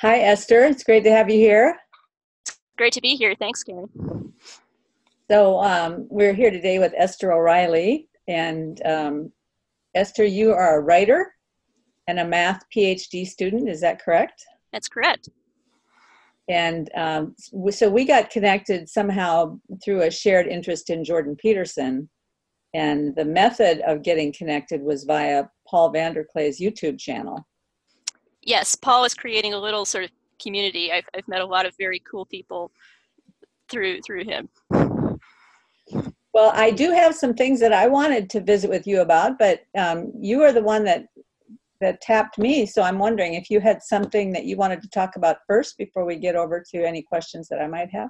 Hi, Esther. It's great to have you here. Great to be here. Thanks, Karen. So, um, we're here today with Esther O'Reilly. And um, Esther, you are a writer and a math PhD student. Is that correct? That's correct. And um, so we got connected somehow through a shared interest in Jordan Peterson. And the method of getting connected was via Paul VanderKlay's YouTube channel. Yes, Paul is creating a little sort of community. I've, I've met a lot of very cool people through through him. Well, I do have some things that I wanted to visit with you about, but um, you are the one that that tapped me. So I'm wondering if you had something that you wanted to talk about first before we get over to any questions that I might have.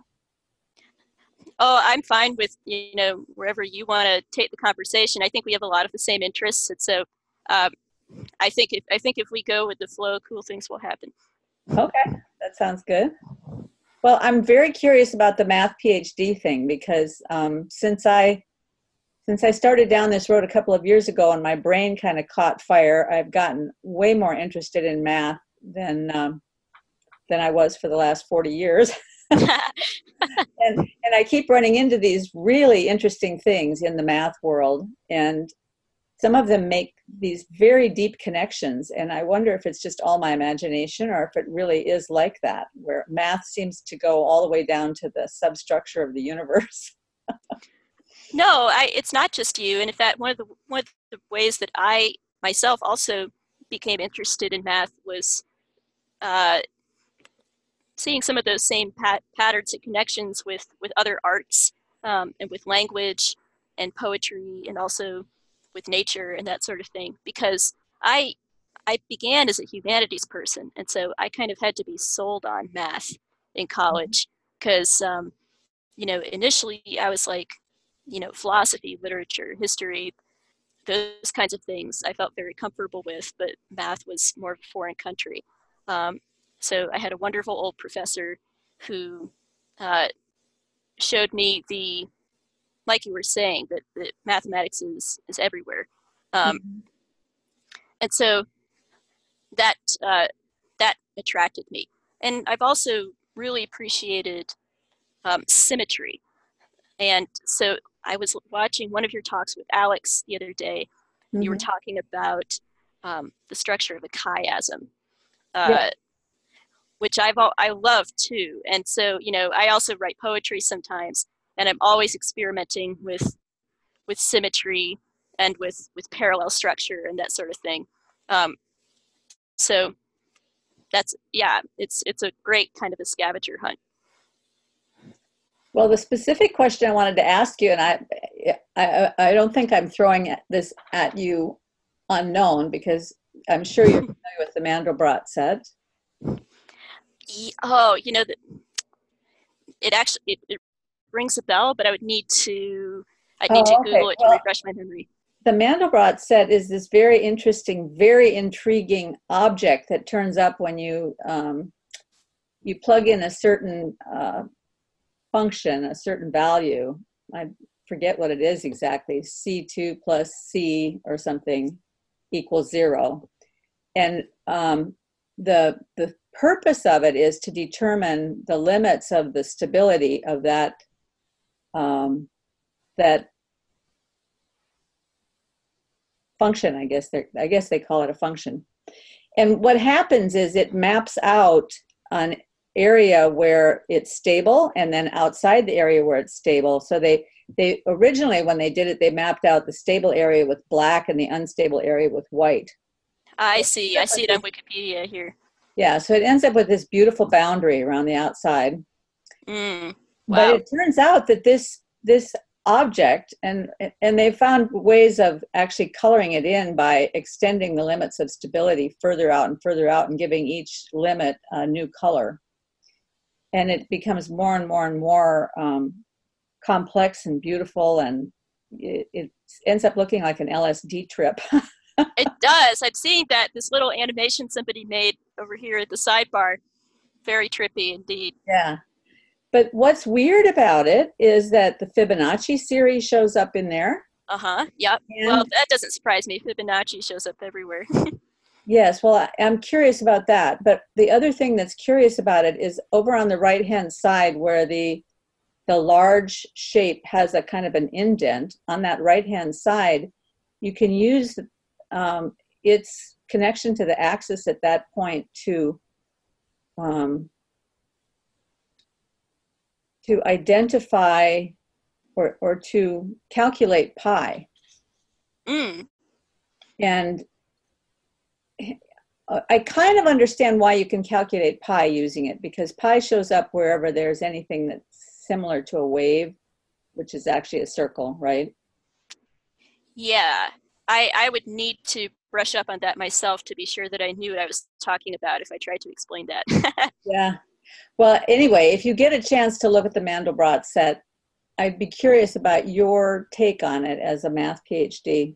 Oh, I'm fine with you know wherever you want to take the conversation. I think we have a lot of the same interests, and so um, I think if I think if we go with the flow, cool things will happen. Okay, that sounds good. Well, I'm very curious about the math PhD thing because um, since I since I started down this road a couple of years ago and my brain kind of caught fire, I've gotten way more interested in math than um, than I was for the last 40 years. and, and I keep running into these really interesting things in the math world, and some of them make these very deep connections. And I wonder if it's just all my imagination or if it really is like that, where math seems to go all the way down to the substructure of the universe. No, I, it's not just you. And in fact, one of the one of the ways that I myself also became interested in math was uh, seeing some of those same pat- patterns and connections with with other arts um, and with language and poetry and also with nature and that sort of thing. Because I I began as a humanities person, and so I kind of had to be sold on math in college because um, you know initially I was like you know, philosophy, literature, history, those kinds of things I felt very comfortable with, but math was more of a foreign country. Um, so I had a wonderful old professor who uh, showed me the, like you were saying, that, that mathematics is, is everywhere. Um, mm-hmm. And so that, uh, that attracted me. And I've also really appreciated um, symmetry. And so I was watching one of your talks with Alex the other day. Mm-hmm. You were mm-hmm. talking about um, the structure of a chiasm, uh, yeah. which I've I love too. And so you know, I also write poetry sometimes, and I'm always experimenting with with symmetry and with with parallel structure and that sort of thing. Um, so that's yeah, it's it's a great kind of a scavenger hunt. Well, the specific question I wanted to ask you, and I, I, I don't think I'm throwing this at you unknown because I'm sure you're familiar with the Mandelbrot set. Oh, you know, that it actually it, it rings a bell, but I would need to I need oh, to Google it to well, refresh my memory. The Mandelbrot set is this very interesting, very intriguing object that turns up when you um, you plug in a certain uh, function, a certain value. I forget what it is exactly. C2 plus C or something equals zero. And um, the, the purpose of it is to determine the limits of the stability of that um, that function. I guess they I guess they call it a function. And what happens is it maps out an area where it's stable and then outside the area where it's stable. So they they originally when they did it they mapped out the stable area with black and the unstable area with white. I see. I see it on Wikipedia here. Yeah, so it ends up with this beautiful boundary around the outside. Mm, wow. But it turns out that this this object and and they found ways of actually coloring it in by extending the limits of stability further out and further out and giving each limit a new color. And it becomes more and more and more um, complex and beautiful and it, it, ends up looking like an lsd trip. It does. I'm seeing that this little animation somebody made over here at the sidebar. Very trippy indeed. Yeah but what's weird about it is that the fibonacci series shows up in there. Uh-huh yep. And well that doesn't surprise me. Fibonacci shows up everywhere. Yes, well, I- I'm curious about that. But the other thing that's curious about it is over on the right hand side where the the large shape has a kind of an indent on that right hand side, you can use um, its connection to the axis at that point to um, to identify or, or to calculate pi. Mm. And uh, I kind of understand why you can calculate pi using it because pi shows up wherever there's anything that's similar to a wave, which is actually a circle, right? Yeah, I I would need to brush up on that myself to be sure that I knew what I was talking about if I tried to explain that. Yeah. Well, anyway, if you get a chance to look at the Mandelbrot set, I'd be curious about your take on it as a math PhD.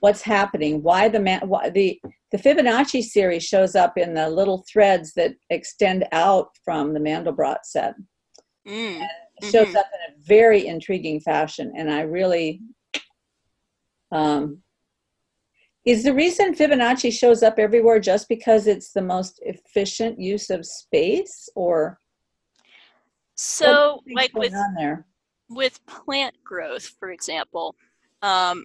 What's happening? Why the ma- why the the Fibonacci series shows up in the little threads that extend out from the Mandelbrot set. mm. It shows Mhm. up in a very intriguing fashion, and I really um, is the reason Fibonacci shows up everywhere just because it's the most efficient use of space, or So, like with with plant growth, for example, um,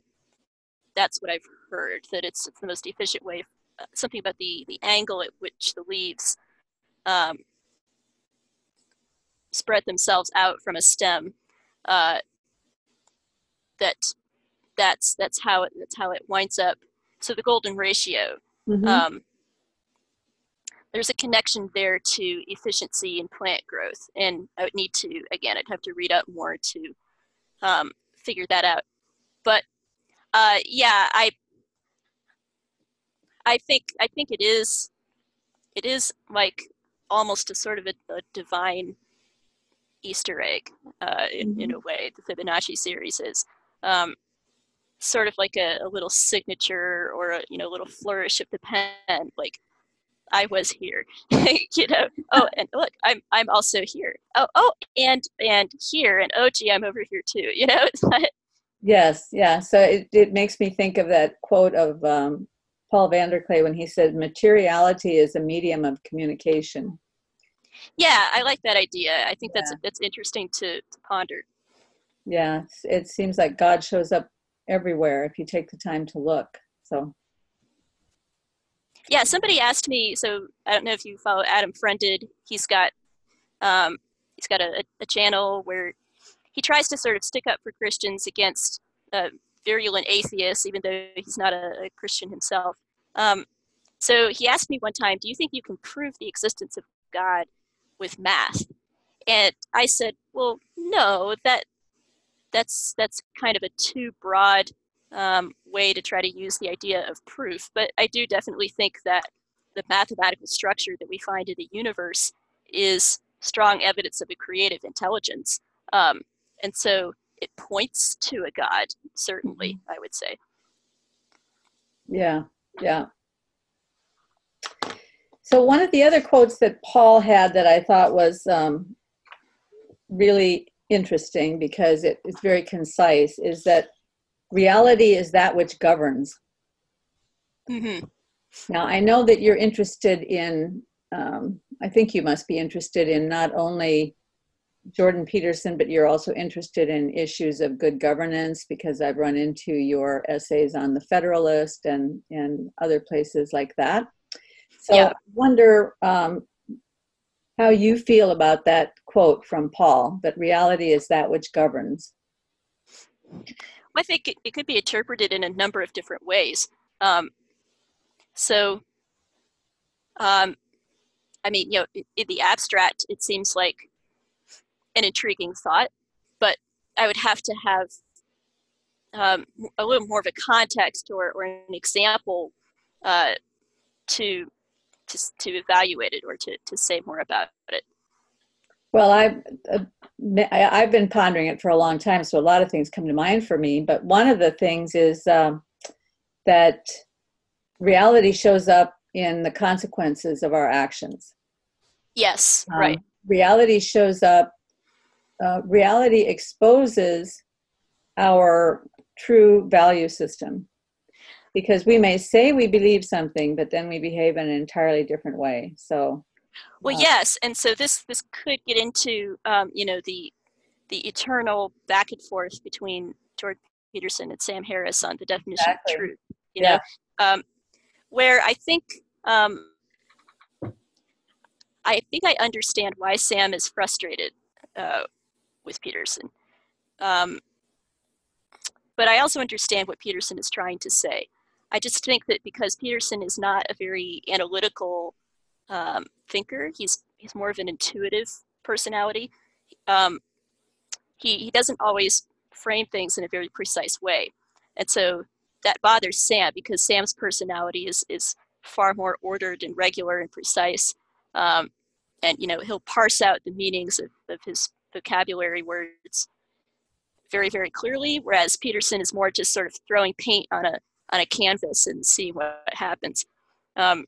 that's what I've heard that it's, it's the most efficient way. uh, Something about the the angle at which the leaves um, spread themselves out from a stem. Uh, that that's that's how it that's how it winds up. So the golden ratio. Mhm. Um, there's a connection there to efficiency and plant growth, and I would need to again, I'd have to read up more to um, figure that out. But uh, yeah, I I think I think it is it is like almost a sort of a, a divine Easter egg uh, in, in a way. The Fibonacci series is um, sort of like a, a little signature or a you know little flourish of the pen, like I was here, you know. Oh, and look, I'm I'm also here. Oh, oh, and and here, and oh, gee, I'm over here too. You know, Yes, yeah. So it, it makes me think of that quote of um, Paul VanderKlay when he said, "Materiality is a medium of communication." yeah, I like that idea. I think that's Yeah. that's interesting to, to ponder. Yeah, it seems like God shows up everywhere if you take the time to look. So Yeah, somebody asked me. So I don't know if you follow Adam Friended. He's got um, he's got a, a channel where he tries to sort of stick up for Christians against uh, virulent atheists, even though he's not a, a Christian himself. Um, so he asked me one time, "Do you think you can prove the existence of God with math?" And I said, "Well, no. That that's that's kind of a too broad um, way to try to use the idea of proof. But I do definitely think that the mathematical structure that we find in the universe is strong evidence of a creative intelligence. Um, and so it points to a God, certainly, I would say. yeah, yeah. So one of the other quotes that Paul had that I thought was um, really interesting because it is very concise is that reality is that which governs. hmm Now, I know that you're interested in, um, I think you must be interested in not only Jordan Peterson, but you're also interested in issues of good governance because I've run into your essays on the Federalist and, and other places like that. So Yeah. I wonder um, how you feel about that quote from Paul that reality is that which governs. I think it, could be interpreted in a number of different ways. Um, so, um, I mean, you know, in, in the abstract, it seems like an intriguing thought, but I would have to have um, a little more of a context or, or an example uh, to, to to evaluate it or to, to say more about it. Well, I've, uh, I've been pondering it for a long time, so a lot of things come to mind for me. But one of the things is um, that reality shows up in the consequences of our actions. Yes, Um, right. Reality shows up, uh, reality exposes our true value system because we may say we believe something, but then we behave in an entirely different way. So, well, uh, yes, and so this this could get into um, you know the the eternal back and forth between George Peterson and Sam Harris on the definition exactly. of truth. You yeah. know, um, where I think um, I think I understand why Sam is frustrated uh, with Peterson. Um, but I also understand what Peterson is trying to say. I just think that because Peterson is not a very analytical um, thinker, he's he's more of an intuitive personality. Um, he he doesn't always frame things in a very precise way, and so that bothers Sam because Sam's personality is is far more ordered and regular and precise. Um, and you know he'll parse out the meanings of, of his vocabulary words very very clearly whereas peterson is more just sort of throwing paint on a on a canvas and see what happens um,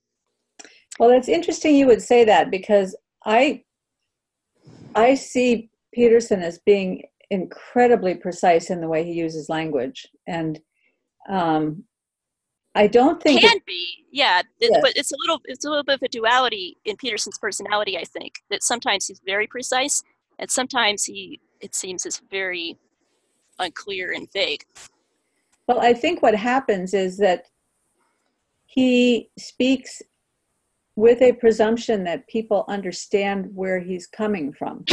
well it's interesting you would say that because i i see peterson as being incredibly precise in the way he uses language and um, I don't think can it, be, yeah, it, yes. but it's a little it's a little bit of a duality in Peterson's personality. I think that sometimes he's very precise, and sometimes he it seems is very unclear and vague. Well, I think what happens is that he speaks with a presumption that people understand where he's coming from.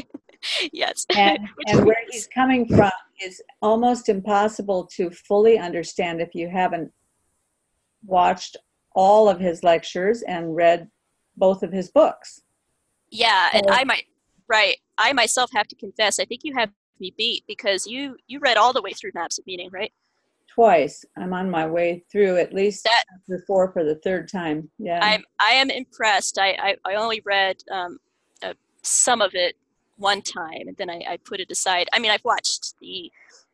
yes. And, and where he's coming from is almost impossible to fully understand if you haven't watched all of his lectures and read both of his books. Yeah, and I might right. I myself have to confess, I think you have me beat because you you read all the way through Maps of Meaning, right? Twice. I'm on my way through at least that, four for the third time. Yeah. I'm I am impressed. I I, I only read um, uh, some of it one time, and then I, I put it aside. I mean, I've watched the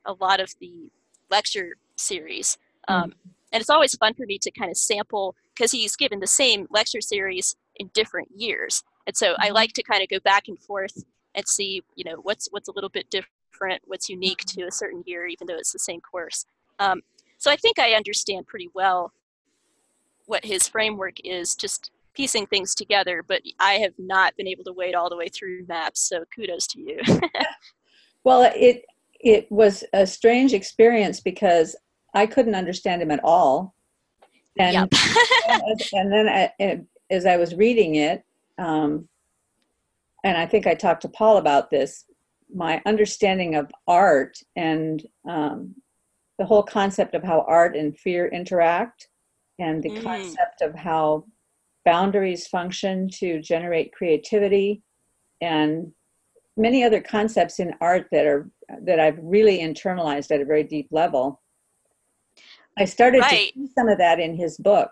a lot of the lecture series. Um, mm-hmm and it's always fun for me to kind of sample because he's given the same lecture series in different years and so i mm-hmm. like to kind of go back and forth and see you know what's what's a little bit different what's unique to a certain year even though it's the same course um, so i think i understand pretty well what his framework is just piecing things together but i have not been able to wade all the way through maps so kudos to you well it it was a strange experience because I couldn't understand him at all. And, yep. and then I, as I was reading it, um, and I think I talked to Paul about this, my understanding of art and um, the whole concept of how art and fear interact, and the mm. concept of how boundaries function to generate creativity, and many other concepts in art that are that I've really internalized at a very deep level. I started right. to see some of that in his book,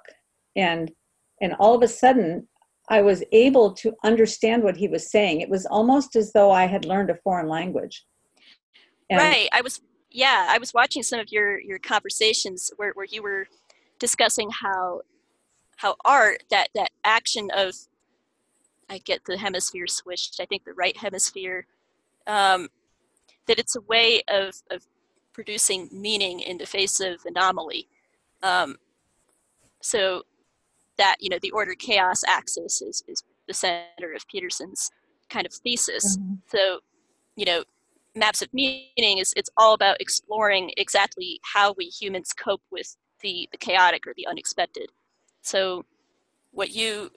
and and all of a sudden, I was able to understand what he was saying. It was almost as though I had learned a foreign language. And right. I was yeah. I was watching some of your your conversations where where you were discussing how how art that that action of I get the hemisphere switched. I think the right hemisphere. Um, that it's a way of, of producing meaning in the face of anomaly. Um, so that, you know, the order chaos axis is, is the center of Peterson's kind of thesis. Mm-hmm. So, you know, maps of meaning is it's all about exploring exactly how we humans cope with the, the chaotic or the unexpected. So what you,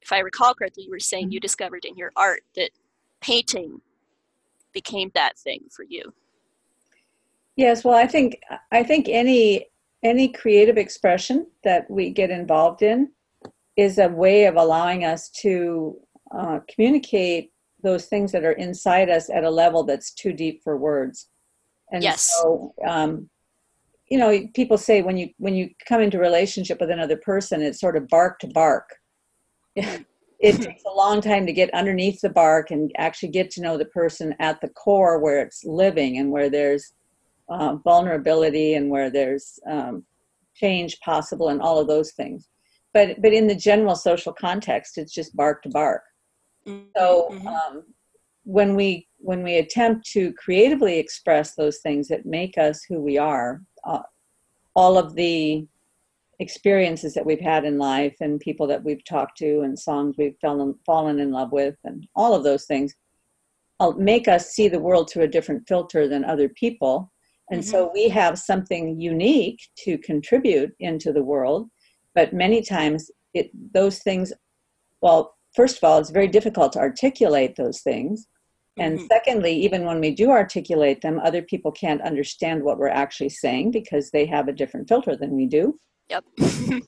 if I recall correctly, you were saying mm-hmm. you discovered in your art that painting became that thing for you. Yes, well, I think I think any any creative expression that we get involved in is a way of allowing us to uh, communicate those things that are inside us at a level that's too deep for words. And yes. so, um, you know, people say when you when you come into relationship with another person, it's sort of bark to bark. it takes a long time to get underneath the bark and actually get to know the person at the core where it's living and where there's uh, vulnerability and where there's um, change possible and all of those things. But but in the general social context, it's just bark to bark. Mm-hmm. So mm-hmm. um, when we when we attempt to creatively express those things that make us who we are, uh, all of the experiences that we've had in life and people that we've talked to and songs we've fallen, fallen in love with and all of those things uh, make us see the world through a different filter than other people and mm-hmm. so we have something unique to contribute into the world but many times it those things well first of all it's very difficult to articulate those things and mm-hmm. secondly even when we do articulate them other people can't understand what we're actually saying because they have a different filter than we do Yep.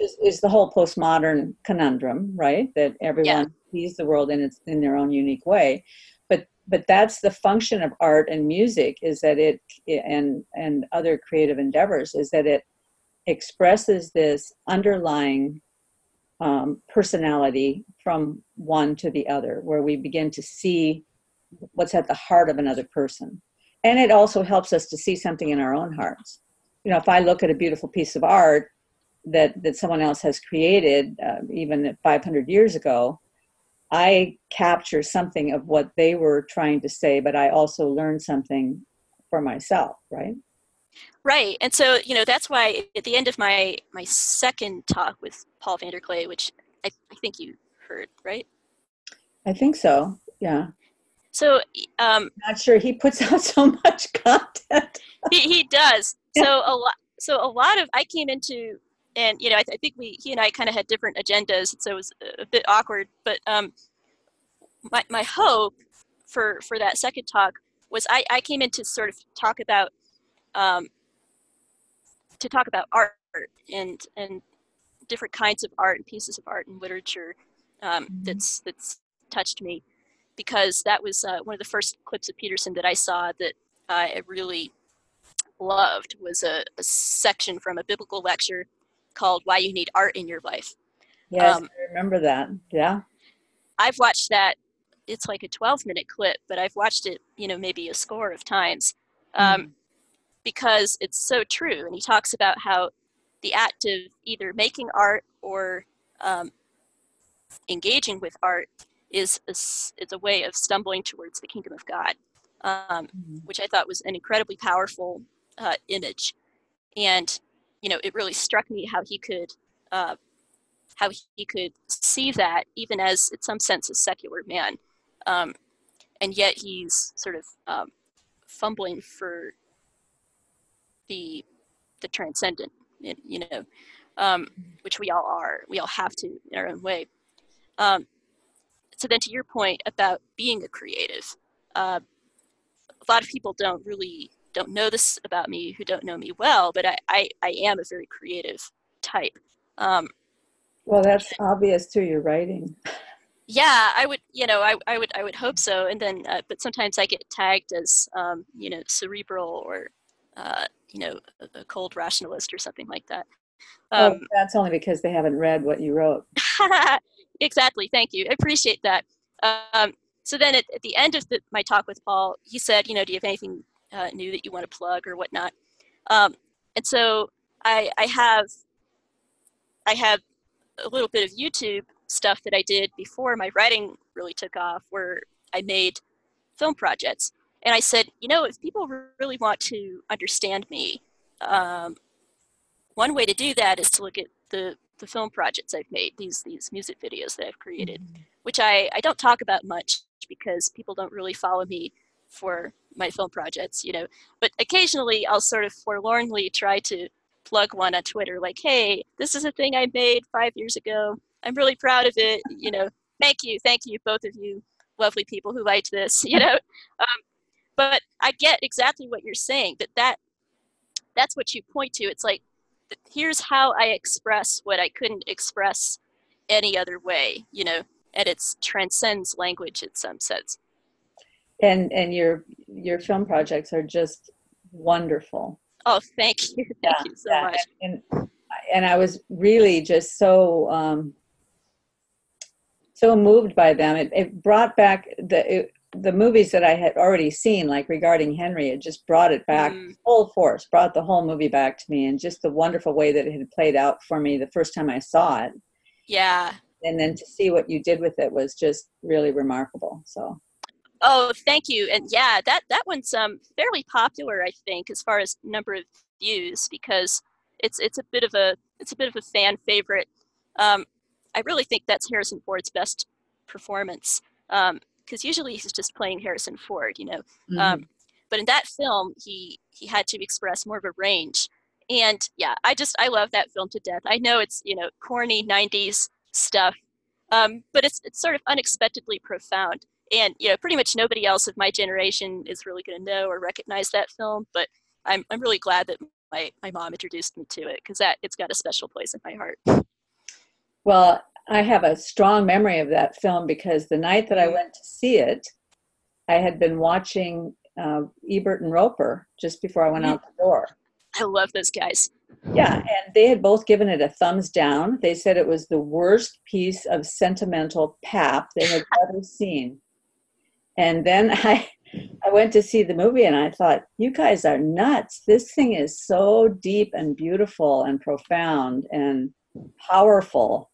is, is, the whole postmodern conundrum, right? That everyone yeah. sees the world in its in their own unique way. But but that's the function of art and music is that it and and other creative endeavors is that it expresses this underlying um, personality from one to the other, where we begin to see what's at the heart of another person. And it also helps us to see something in our own hearts. You know, if I look at a beautiful piece of art that that someone else has created, uh, even 500 years ago, I capture something of what they were trying to say, but I also learn something for myself, right? Right, and so you know that's why at the end of my my second talk with Paul VanderKlay, which I, I think you heard, right? I think so. Yeah. So, um, not sure he puts out so much content. he he does. So a lot. So a lot of I came into and you know, I, th- I think we he and I kind of had different agendas, so it was a bit awkward. But um, my my hope for for that second talk was I I came in to sort of talk about um, to talk about art and and different kinds of art and pieces of art and literature um, mm-hmm. that's that's touched me because that was uh, one of the first clips of Peterson that I saw that I really loved was a, a, section from a biblical lecture called Why You Need Art in Your Life. Yes, um, I remember that. Yeah. I've watched that. It's like a 12 minute clip, but I've watched it, you know, maybe a score of times um, mm. Because it's so true. And he talks about how the act of either making art or um, engaging with art is a, it's a way of stumbling towards the kingdom of God, um, mm-hmm. which I thought was an incredibly powerful uh, image. And you know, it really struck me how he could, uh, how he could see that even as, in some sense, a secular man, um, and yet he's sort of um, fumbling for the the transcendent, you know, um, which we all are. We all have to in our own way. Um, so then, to your point about being a creative, uh, a lot of people don't really don't know this about me who don't know me well, but I, I, I am a very creative type. Um, well, that's obvious to your writing. Yeah, I would, you know, I, I would, I would hope so. And then, uh, but sometimes I get tagged as, um, you know, cerebral or, uh, you know, a, a, cold rationalist or something like that. Um, oh, that's only because they haven't read what you wrote. exactly. Thank you. I appreciate that. Um, so then at, at the end of the, my talk with Paul, he said, you know, do you have anything uh, new that you want to plug or whatnot. Um, and so I, I have I have a little bit of YouTube stuff that I did before my writing really took off, where I made film projects. And I said, you know, if people really want to understand me, um, one way to do that is to look at the, the film projects I've made, these these music videos that I've created, mm-hmm. which I, I don't talk about much because people don't really follow me for my film projects, you know. But occasionally I'll sort of forlornly try to plug one on Twitter, like, hey, this is a thing I made five years ago. I'm really proud of it. You know, thank you, thank you, both of you lovely people who liked this, you know. Um, but I get exactly what you're saying, that, that that's what you point to. It's like, here's how I express what I couldn't express any other way, you know, and it transcends language in some sense and and your your film projects are just wonderful oh thank you thank yeah, you so yeah. much and and i was really just so um so moved by them it, it brought back the it, the movies that i had already seen like regarding henry it just brought it back mm. full force brought the whole movie back to me and just the wonderful way that it had played out for me the first time i saw it yeah and then to see what you did with it was just really remarkable so Oh, thank you. And yeah, that that one's um fairly popular, I think, as far as number of views because it's it's a bit of a it's a bit of a fan favorite. Um, I really think that's Harrison Ford's best performance because um, usually he's just playing Harrison Ford, you know. Mm-hmm. Um, but in that film, he he had to express more of a range, and yeah, I just I love that film to death. I know it's you know corny '90s stuff, um, but it's it's sort of unexpectedly profound. And you know, pretty much nobody else of my generation is really going to know or recognize that film. But I'm I'm really glad that my my mom introduced me to it because that it's got a special place in my heart. Well, I have a strong memory of that film because the night that I mm-hmm. went to see it, I had been watching uh, Ebert and Roeper just before I went out the door. I love those guys. Yeah, and they had both given it a thumbs down. They said it was the worst piece of sentimental pap they had ever seen. And then I I went to see the movie and I thought, you guys are nuts. This thing is so deep and beautiful and profound and powerful.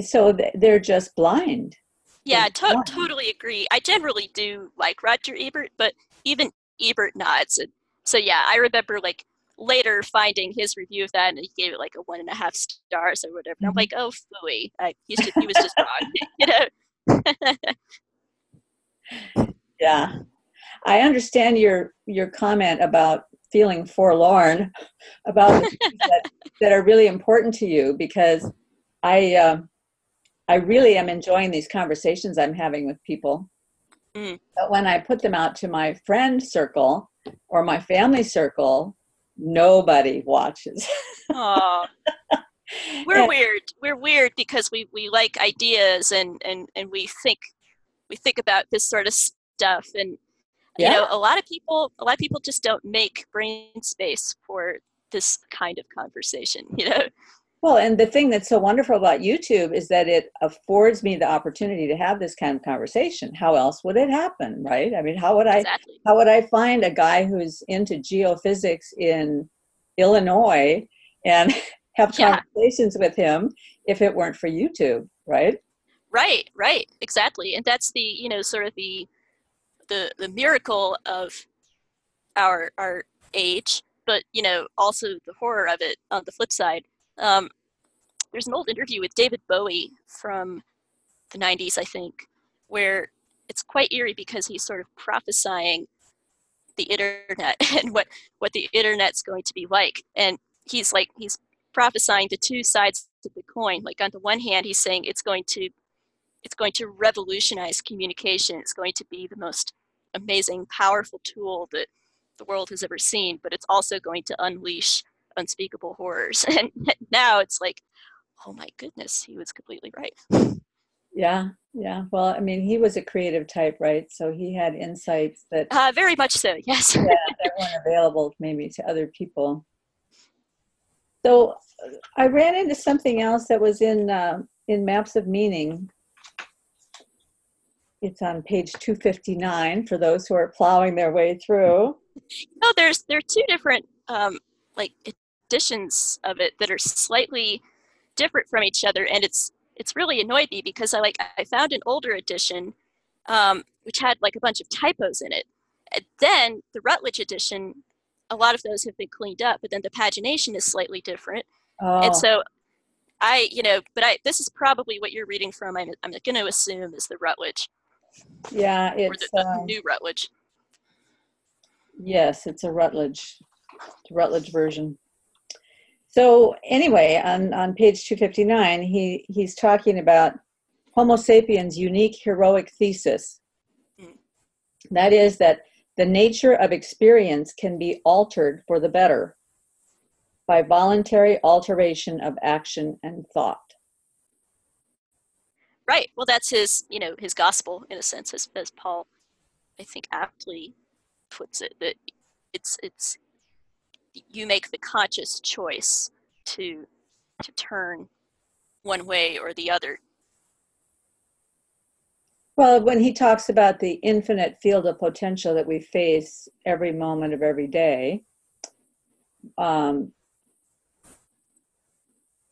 So they're just blind. Yeah, to- totally agree. I generally do like Roger Ebert, but even Ebert nods. And so yeah, I remember like later finding his review of that, and he gave it like a one and a half stars or whatever. And I'm mm-hmm. like, oh, fooey. I, just, he was just wrong, you know. yeah, I understand your your comment about feeling forlorn about that, that are really important to you because I uh, I really am enjoying these conversations I'm having with people. Mm. But when I put them out to my friend circle or my family circle, nobody watches. We're and, weird. We're weird because we, we like ideas and, and, and we think we think about this sort of stuff and yeah. you know a lot of people a lot of people just don't make brain space for this kind of conversation you know well and the thing that's so wonderful about youtube is that it affords me the opportunity to have this kind of conversation how else would it happen right i mean how would i exactly. how would i find a guy who's into geophysics in illinois and have yeah. conversations with him if it weren't for youtube right right right exactly and that's the you know sort of the the the miracle of our our age, but you know also the horror of it on the flip side. Um, there's an old interview with David Bowie from the 90s, I think, where it's quite eerie because he's sort of prophesying the internet and what what the internet's going to be like, and he's like he's prophesying the two sides of the coin. Like on the one hand, he's saying it's going to it's going to revolutionize communication. It's going to be the most amazing, powerful tool that the world has ever seen, but it's also going to unleash unspeakable horrors. And now it's like, oh my goodness, he was completely right. Yeah, yeah. Well, I mean, he was a creative type, right? So he had insights that. Uh, very much so, yes. yeah, that weren't available maybe to other people. So I ran into something else that was in uh, in Maps of Meaning it's on page 259 for those who are plowing their way through. No, there's there are two different um, like editions of it that are slightly different from each other, and it's it's really annoyed me because I like I found an older edition um, which had like a bunch of typos in it. And then the Routledge edition, a lot of those have been cleaned up, but then the pagination is slightly different. Oh. And so I, you know, but I this is probably what you're reading from. I'm, I'm going to assume is the Routledge Yeah, it's the, the uh, new Routledge. Yes, it's a Routledge, Routledge version. So anyway, on, on page 259, he, he's talking about Homo sapiens' unique heroic thesis. Mm. That is that the nature of experience can be altered for the better by voluntary alteration of action and thought. Right. Well, that's his, you know, his gospel in a sense, as, as Paul, I think, aptly puts it. That it's it's you make the conscious choice to to turn one way or the other. Well, when he talks about the infinite field of potential that we face every moment of every day, um,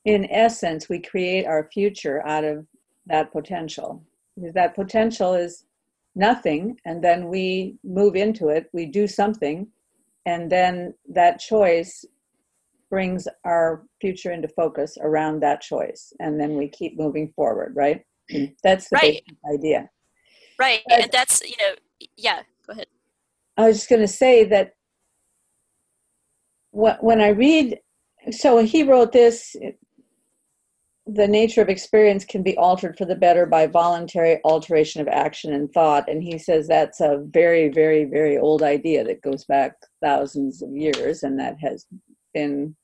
in essence, we create our future out of that potential because that potential is nothing and then we move into it we do something and then that choice brings our future into focus around that choice and then we keep moving forward right that's the Right. basic idea Right. But- And that's, you know, yeah, go ahead. i was just going to say that wh- when i read so he wrote this the nature of experience can be altered for the better by voluntary alteration of action and thought and he says that's a very very very old idea that goes back thousands of years and that has been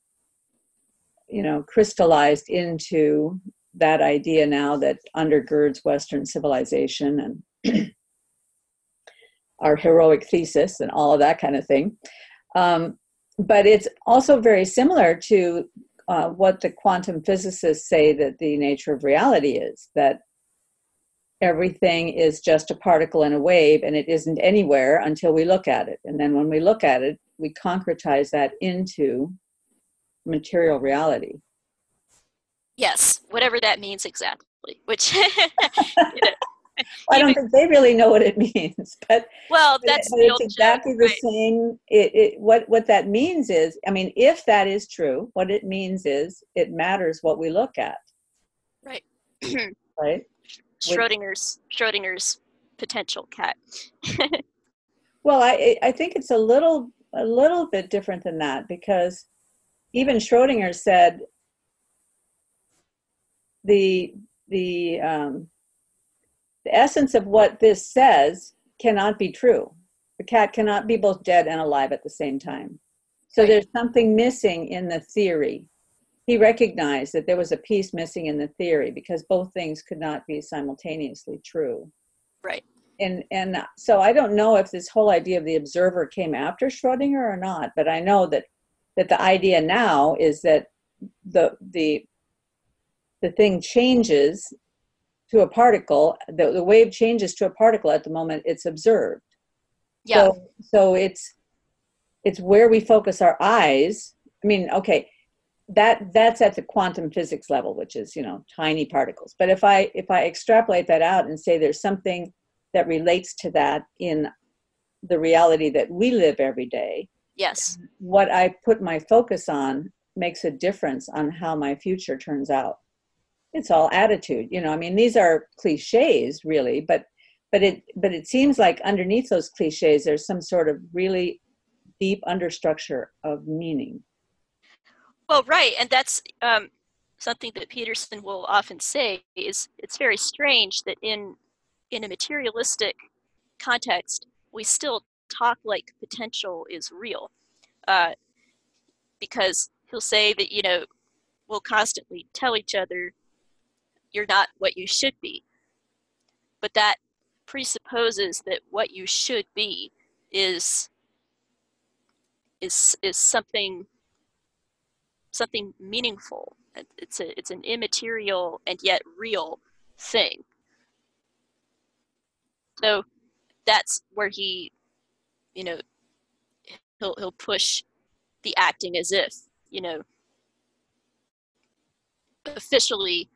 you know crystallized into that idea now that undergirds western civilization and our heroic thesis and all of that kind of thing. Um, but it's also very similar to uh, what the quantum physicists say that the nature of reality is that everything is just a particle and a wave and it isn't anywhere until we look at it and then when we look at it we concretize that into material reality Yes, whatever that means exactly. Which, you know, i don't think they really know what it means but well, that's but it's exactly joke, the right? same. It, it what what that means is, I mean, if that is true, what it means is it matters what we look at, Right. right? Schrodinger's Schrodinger's potential cat. Well, I I think it's a little a little bit different than that because even Schrodinger said the the um, the essence of what this says cannot be true. The cat cannot be both dead and alive at the same time. So Right. there's something missing in the theory. He recognized that there was a piece missing in the theory because both things could not be simultaneously true. Right. And and so I don't know if this whole idea of the observer came after Schrodinger or not, but I know that that the idea now is that the the the thing changes to a particle the, the wave changes to a particle at the moment it's observed Yeah. so, so it's it's where we focus our eyes i mean okay that that's at the quantum physics level which is you know tiny particles but if i if i extrapolate that out and say there's something that relates to that in the reality that we live every day yes. what I put my focus on makes a difference on how my future turns out. It's all attitude, you know. I mean, these are cliches, really, but but it but it seems like underneath those cliches, there's some sort of really deep understructure of meaning. Well, right, and that's um, something that Peterson will often say is it's very strange that in in a materialistic context we still talk like potential is real, uh, because he'll say that you know we'll constantly tell each other you're not what you should be, but that presupposes that what you should be is is is something something meaningful. It's a it's an immaterial and yet real thing. So that's where he, you know, he'll he'll push the acting as if, you know, officially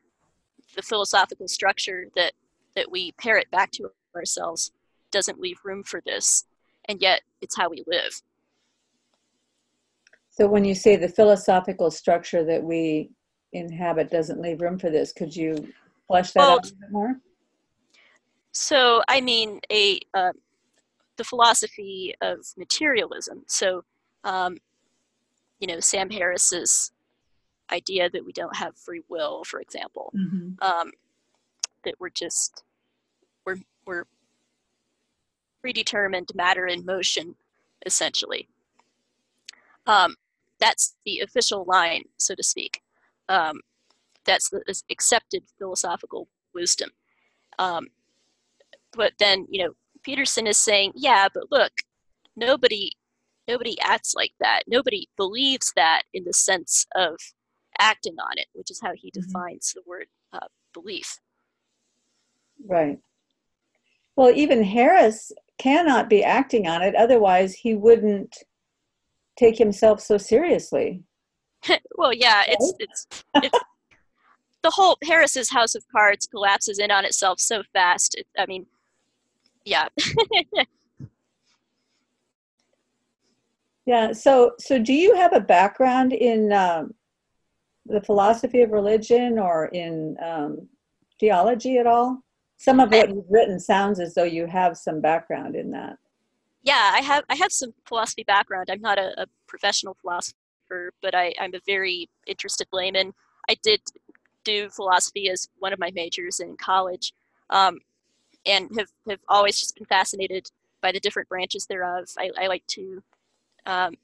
the philosophical structure that that we parrot back to ourselves doesn't leave room for this, and yet it's how we live. So when you say the philosophical structure that we inhabit doesn't leave room for this, could you flesh that Well, out a bit more? So I mean a uh, the philosophy of materialism. So um, you know Sam Harris's idea that we don't have free will, for example, Mhm. um, that we're just we're we're predetermined matter in motion, essentially. Um, that's the official line, so to speak. Um, that's the accepted philosophical wisdom. Um, but then you know Peterson is saying, yeah, but look, nobody nobody acts like that. Nobody believes that in the sense of acting on it, which is how he Mhm. defines the word uh, belief. Right. Well, even Harris cannot be acting on it, otherwise, he wouldn't take himself so seriously. well, yeah, it's it's it's the whole Harris's House of Cards collapses in on itself so fast. It, I mean, yeah, Yeah. So, so do you have a background in um, the philosophy of religion or in um, theology at all? Some of what you've written sounds as though you have some background in that. Yeah, I have. I have some philosophy background. I'm not a, a professional philosopher, but I, I'm a very interested layman. I did do philosophy as one of my majors in college, um, and have, have always just been fascinated by the different branches thereof. I, I like to um,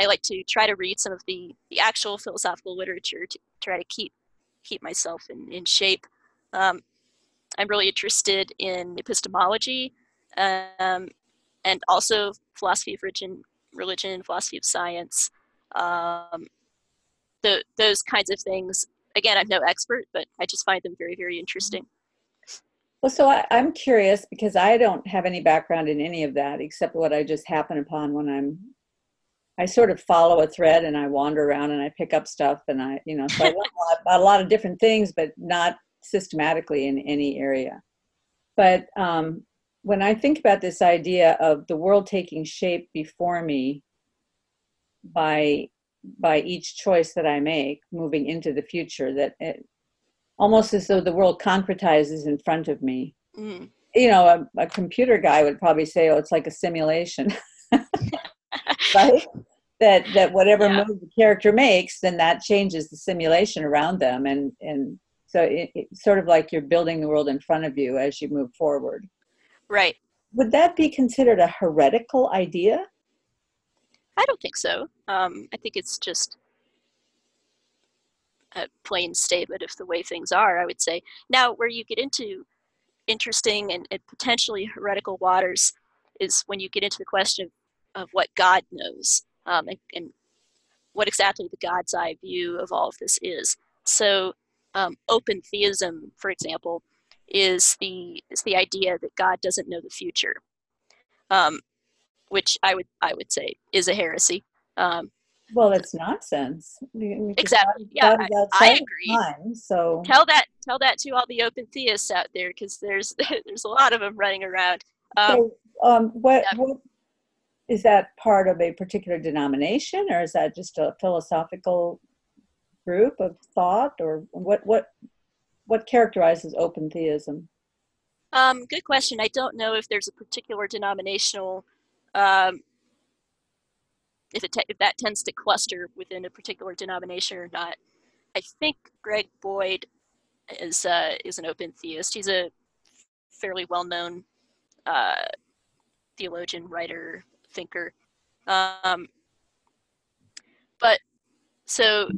I like to try to read some of the, the actual philosophical literature to try to keep keep myself in, in shape. Um, I'm really interested in epistemology um, and also philosophy of religion, religion, philosophy of science, um, the, those kinds of things. Again, I'm no expert, but I just find them very, very interesting. Well, so I, am curious because I don't have any background in any of that except what I just happen upon when I'm. I sort of follow a thread and I wander around and I pick up stuff and I, you know, so I learn a lot, a lot of different things, but not systematically in any area. But um, when I think about this idea of the world taking shape before me by by each choice that I make moving into the future, that it, almost as though the world concretizes in front of me. Mm. You know, a, a, computer guy would probably say, "Oh, it's like a simulation," right? That that whatever yeah. move the character makes, then that changes the simulation around them, and and so it, it's sort of like you're building the world in front of you as you move forward. Right. Would that be considered a heretical idea? I don't think so. Um, I think it's just a plain statement of the way things are, I would say. Now, where you get into interesting and, and potentially heretical waters is when you get into the question of, what God knows um, and, and, what exactly the God's eye view of all of this is. So, um, open theism, for example, is the is the idea that God doesn't know the future, um, which I would I would say is a heresy. Um, well, it's nonsense. Exactly. yeah, I, I, agree. Time, so tell that tell that to all the open theists out there, because there's there's a lot of them running around. Um, so, um, what, yeah. what is that part of a particular denomination, or is that just a philosophical group of thought, or what what what characterizes open theism? Um, good question. I don't know if there's a particular denominational um, if, it if that tends to cluster within a particular denomination or not. I think Greg Boyd is uh, is an open theist. He's a fairly well known uh, theologian, writer, thinker. Um, but so,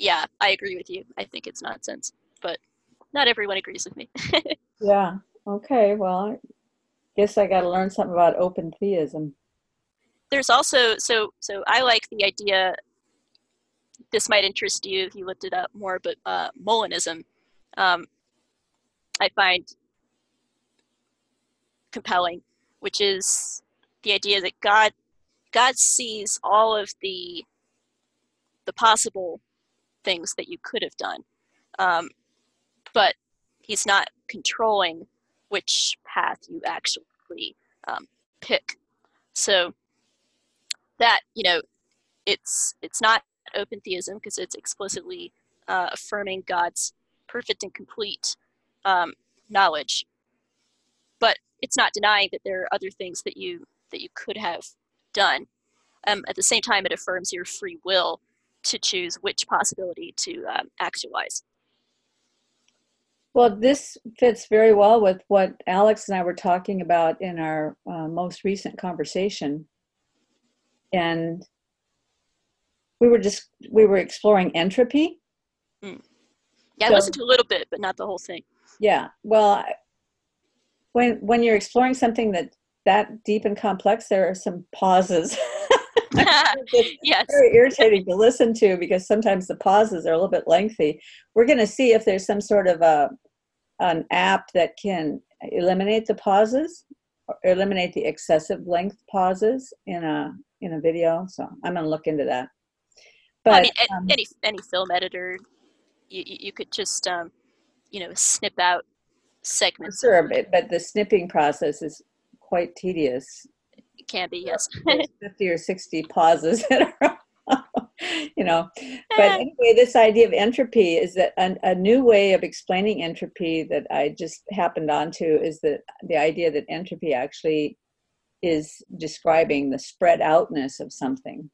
yeah, I agree with you. I think it's nonsense, but not everyone agrees with me. yeah. Okay. Well, I guess I got to learn something about open theism there's also so so I like the idea. This might interest you if you looked it up more, but uh, Molinism, um, I find compelling, which is the idea that God God sees all of the the possible things that you could have done, um, but He's not controlling which path you actually um, pick. So that you know it's it's not open theism because it's explicitly uh, affirming God's perfect and complete um, knowledge, but it's not denying that there are other things that you that you could have done. Um, at the same time, it affirms your free will to choose which possibility to um, actualize. Well, this fits very well with what Alex and I were talking about in our uh, most recent conversation and we were just we were exploring entropy mm. yeah so, i listened to a little bit but not the whole thing yeah well when when you're exploring something that that deep and complex there are some pauses yes very irritating to listen to because sometimes the pauses are a little bit lengthy we're going to see if there's some sort of a an app that can eliminate the pauses eliminate the excessive length pauses in a in a video. So I'm gonna look into that. But I mean, um, any any film editor, you you could just um, you know snip out segments. Sure, but, but the snipping process is quite tedious. It can be, yes. 50 or 60 pauses in a row. you know but anyway this idea of entropy is that a, a, new way of explaining entropy that i just happened onto is that the idea that entropy actually is describing the spread outness of something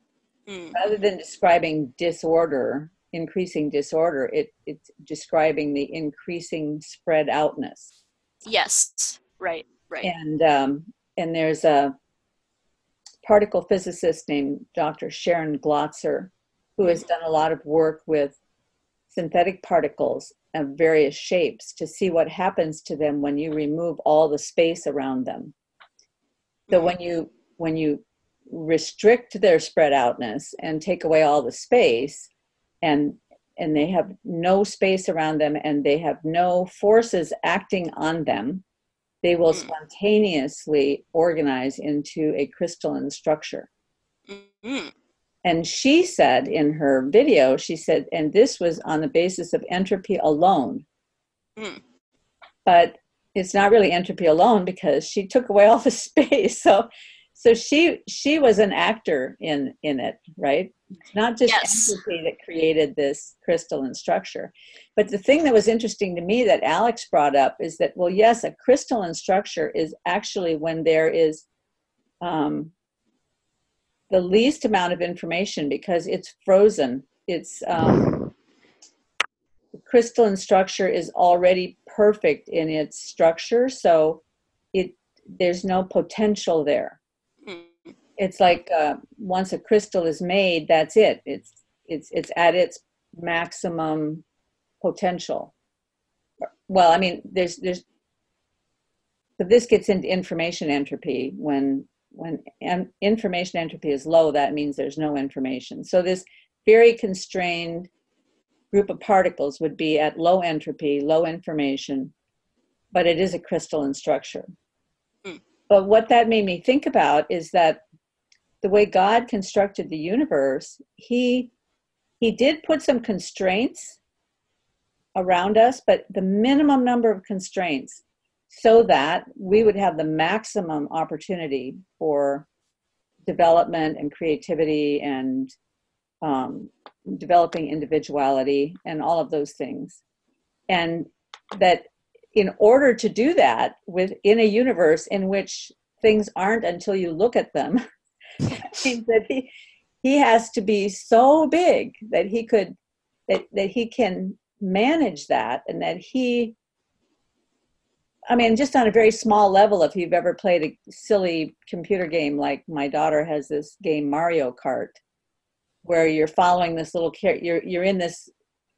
mm. rather than describing disorder increasing disorder it, it's describing the increasing spread outness yes right right and um, and there's a particle physicist named dr sharon glotzer who has mm-hmm. done a lot of work with synthetic particles of various shapes to see what happens to them when you remove all the space around them. So when you when you restrict their spread outness and take away all the space and and they have no space around them and they have no forces acting on them they will mm. spontaneously organize into a crystalline structure mm-hmm. and she said in her video she said and this was on the basis of entropy alone mm. but it's not really entropy alone because she took away all the space so so she she was an actor in in it right? Not just yes. that created this crystalline structure. But the thing that was interesting to me that alex brought up is that well yes a crystalline structure is actually when there is um, the least amount of information because it's frozen. It's um, the crystalline structure is already perfect in its structure. So it there's no potential there it's like uh, once a crystal is made that's it. It's it's it's at its maximum potential. Well i mean there's there's but this gets into information entropy. When when information entropy is low that means there's no information. So this very constrained group of particles would be at low entropy low information but it is a crystalline structure. Mm. but what that made me think about is that the way God constructed the universe, he he did put some constraints around us, but the minimum number of constraints so that we would have the maximum opportunity for development and creativity and um, developing individuality and all of those things. And that in order to do that within a universe in which things aren't until you look at them, means that he he has to be so big that he could that, that he can manage that and that he I mean, just on a very small level, if you've ever played a silly computer game like my daughter has this game Mario Kart, where you're following this little char- you're you're in this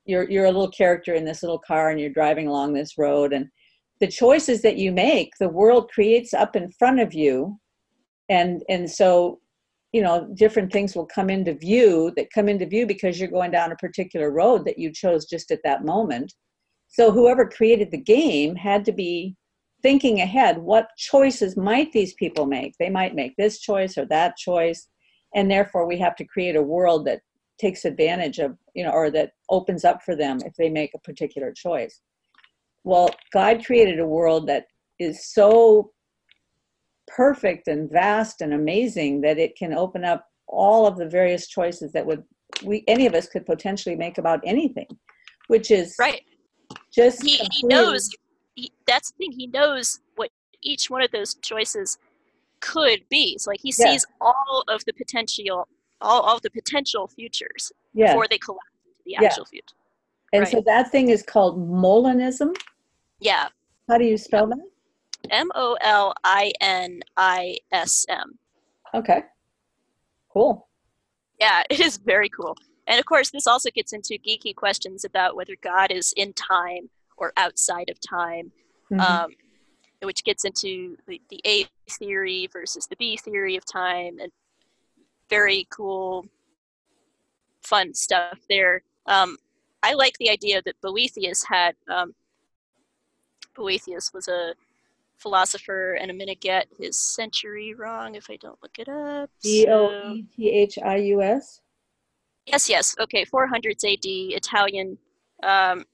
you're you're a little character in this little car and you're driving along this road and the choices that you make, the world creates up in front of you, and and so you know different things will come into view that come into view because you're going down a particular road that you chose just at that moment. So whoever created the game had to be thinking ahead what choices might these people make? They might make this choice or that choice and therefore we have to create a world that takes advantage of you know or that opens up for them if they make a particular choice. Well god created a world that is so perfect and vast and amazing that it can open up all of the various choices that would we any of us could potentially make about anything which is right just he, he knows he, that's the thing he knows what each one of those choices could be so like he sees yeah. all of the potential all, all of the potential futures yeah. before they collapse into the actual yeah. future and right. so that thing is called molinism yeah how do you spell that M O L I N I S M. Okay. Cool. Yeah, it is very cool. And of course, this also gets into geeky questions about whether God is in time or outside of time, mm-hmm. um, which gets into the, the A theory versus the B theory of time, and very cool, fun stuff there. Um, I like the idea that Boethius had. Um, Boethius was a philosopher, and I'm going to get his century wrong if I don't look it up. B O E T H I U S? Yes, yes. Okay, 400s AD, Italian um,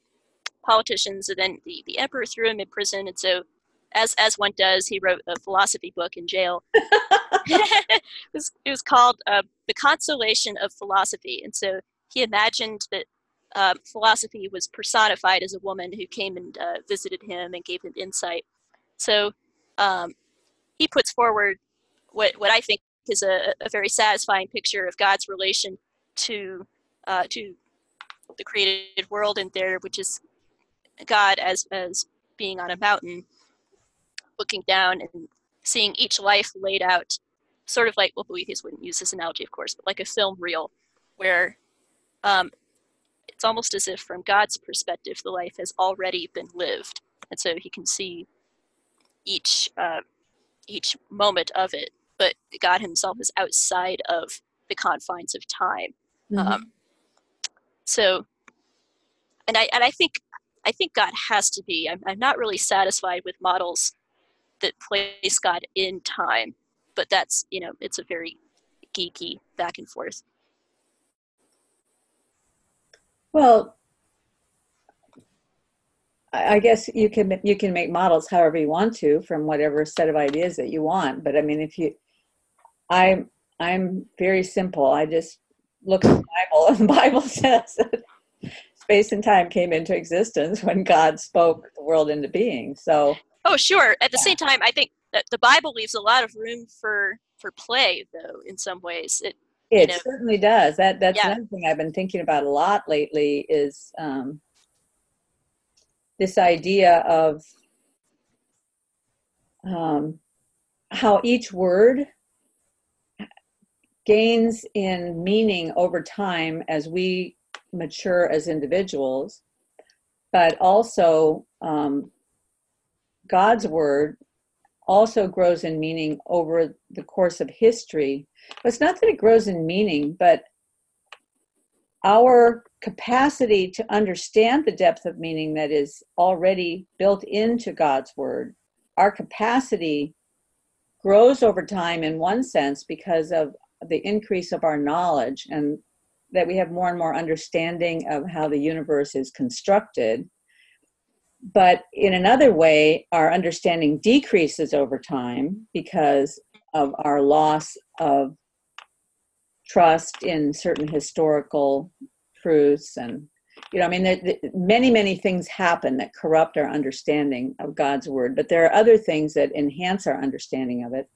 politicians, and then the, the emperor threw him in prison. And so as as one does, he wrote a philosophy book in jail. it, was, it was called uh, "The Consolation of Philosophy," and so he imagined that uh, philosophy was personified as a woman who came and uh, visited him and gave him insight. So um, he puts forward what what I think is a, a very satisfying picture of God's relation to uh, to the created world and there, which is God as as being on a mountain, looking down and seeing each life laid out, sort of like well, Boethius wouldn't use this analogy, of course, but like a film reel, where um, it's almost as if, from God's perspective, the life has already been lived, and so He can see each uh, each moment of it. But God Himself is outside of the confines of time. Mm-hmm. Um, so, and I and I think I think God has to be. I'm, I'm not really satisfied with models that place God in time, but that's you know it's a very geeky back and forth. Well, I guess you can you can make models however you want to from whatever set of ideas that you want. But I mean, if you, I'm I'm very simple. I just look at the Bible, and the Bible says that space and time came into existence when God spoke the world into being. So. Oh, sure. At the yeah. same time, I think that the Bible leaves a lot of room for for play, though. In some ways, it it know, certainly does. That that's yeah. another thing I've been thinking about a lot lately is um, this idea of um, how each word gains in meaning over time as we mature as individuals, but also um, God's word also grows in meaning over the course of history. But it's not that it grows in meaning, but our capacity to understand the depth of meaning that is already built into God's word, our capacity grows over time in one sense because of the increase of our knowledge and that we have more and more understanding of how the universe is constructed. But in another way, our understanding decreases over time because of our loss of trust in certain historical truths and you know i mean there, there, many many things happen that corrupt our understanding of god's word but there are other things that enhance our understanding of it.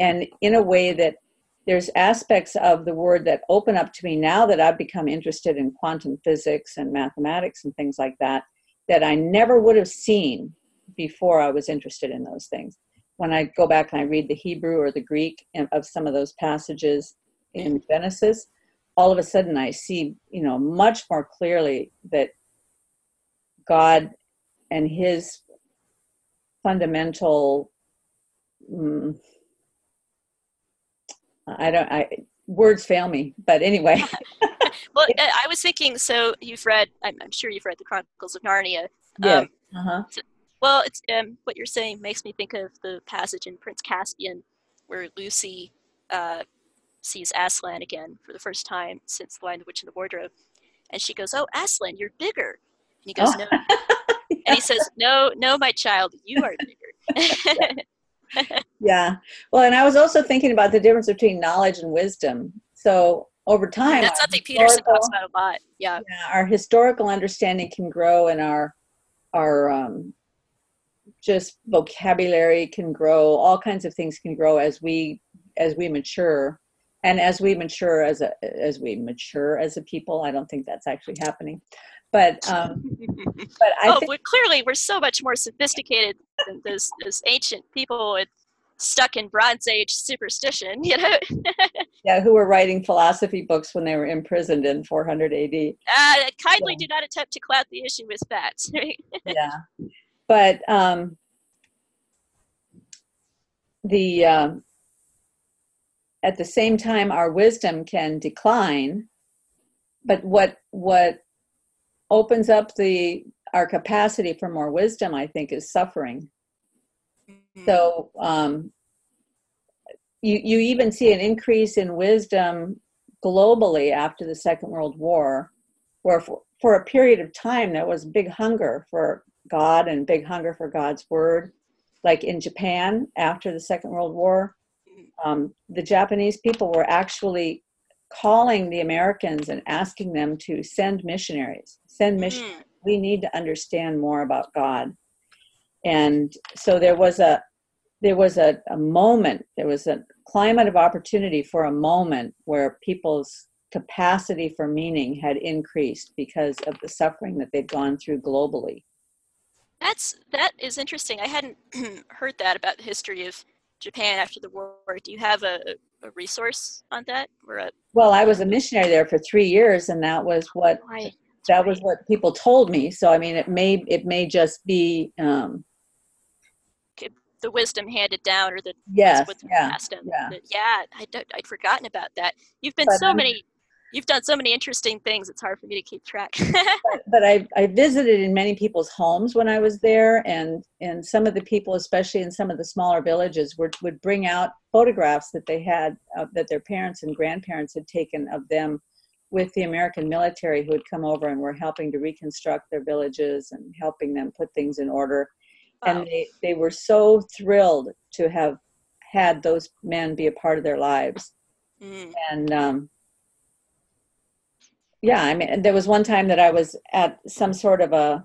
And in a way that there's aspects of the word that open up to me now that i've become interested in quantum physics and mathematics and things like that that i never would have seen before i was interested in those things. When i go back and i read the hebrew or the greek of some of those passages in Genesis, all of a sudden I see, you know, much more clearly that God and his fundamental mm, I don't I words fail me, but anyway. well, I was thinking so you've read I'm, I'm, sure you've read the Chronicles of Narnia. Yeah. Um, uh-huh. So, well, it's um, what you're saying makes me think of the passage in Prince Caspian where Lucy uh, sees Aslan again for the first time since The Lion, the Witch, and the Wardrobe. And she goes, Oh, Aslan, you're bigger. And he goes, oh. No. yeah. And he says, No, no, my child, you are bigger. yeah. Well, and I was also thinking about the difference between knowledge and wisdom. So over time, that's something Peterson talks about a lot. Yeah. yeah. Our historical understanding can grow and our, our, um, just vocabulary can grow all kinds of things can grow as we as we mature and as we mature as a as we mature as a people i don't think that's actually happening. But um but i oh, think, but clearly we're so much more sophisticated than those those ancient people with stuck in bronze age superstition you know? Yeah who were writing philosophy books when they were imprisoned in 400 ad uh, kindly do not attempt to cloud the issue with facts yeah. But um the um at the same time our wisdom can decline. But what what opens up the our capacity for more wisdom i think is suffering. Mm-hmm. so um you you even see an increase in wisdom globally after the second world war where for, for a period of time there was big hunger for god and big hunger for god's word. Like in Japan after the Second World War, um, the Japanese people were actually calling the Americans and asking them to send missionaries, send missionaries. Mm. We need to understand more about God. And so there was a there was a, a moment, there was a climate of opportunity for a moment where people's capacity for meaning had increased because of the suffering that they've gone through globally. That's that is interesting. I hadn't heard that about the history of Japan after the war. Do you have a, a resource on that? Or a- well, I was a missionary there for three years, and that was what right. that right. was what people told me. So I mean, it may it may just be um, the wisdom handed down, or the yes, yeah, yeah. yeah. I I'd forgotten about that. You've been but so many you've done so many interesting things it's hard for me to keep track but, but I, I visited in many people's homes when i was there and and some of the people especially in some of the smaller villages would, would bring out photographs that they had uh, that their parents and grandparents had taken of them with the american military who had come over and were helping to reconstruct their villages and helping them put things in order wow. and they, they were so thrilled to have had those men be a part of their lives mm. and um, yeah i mean there was one time that i was at some sort of a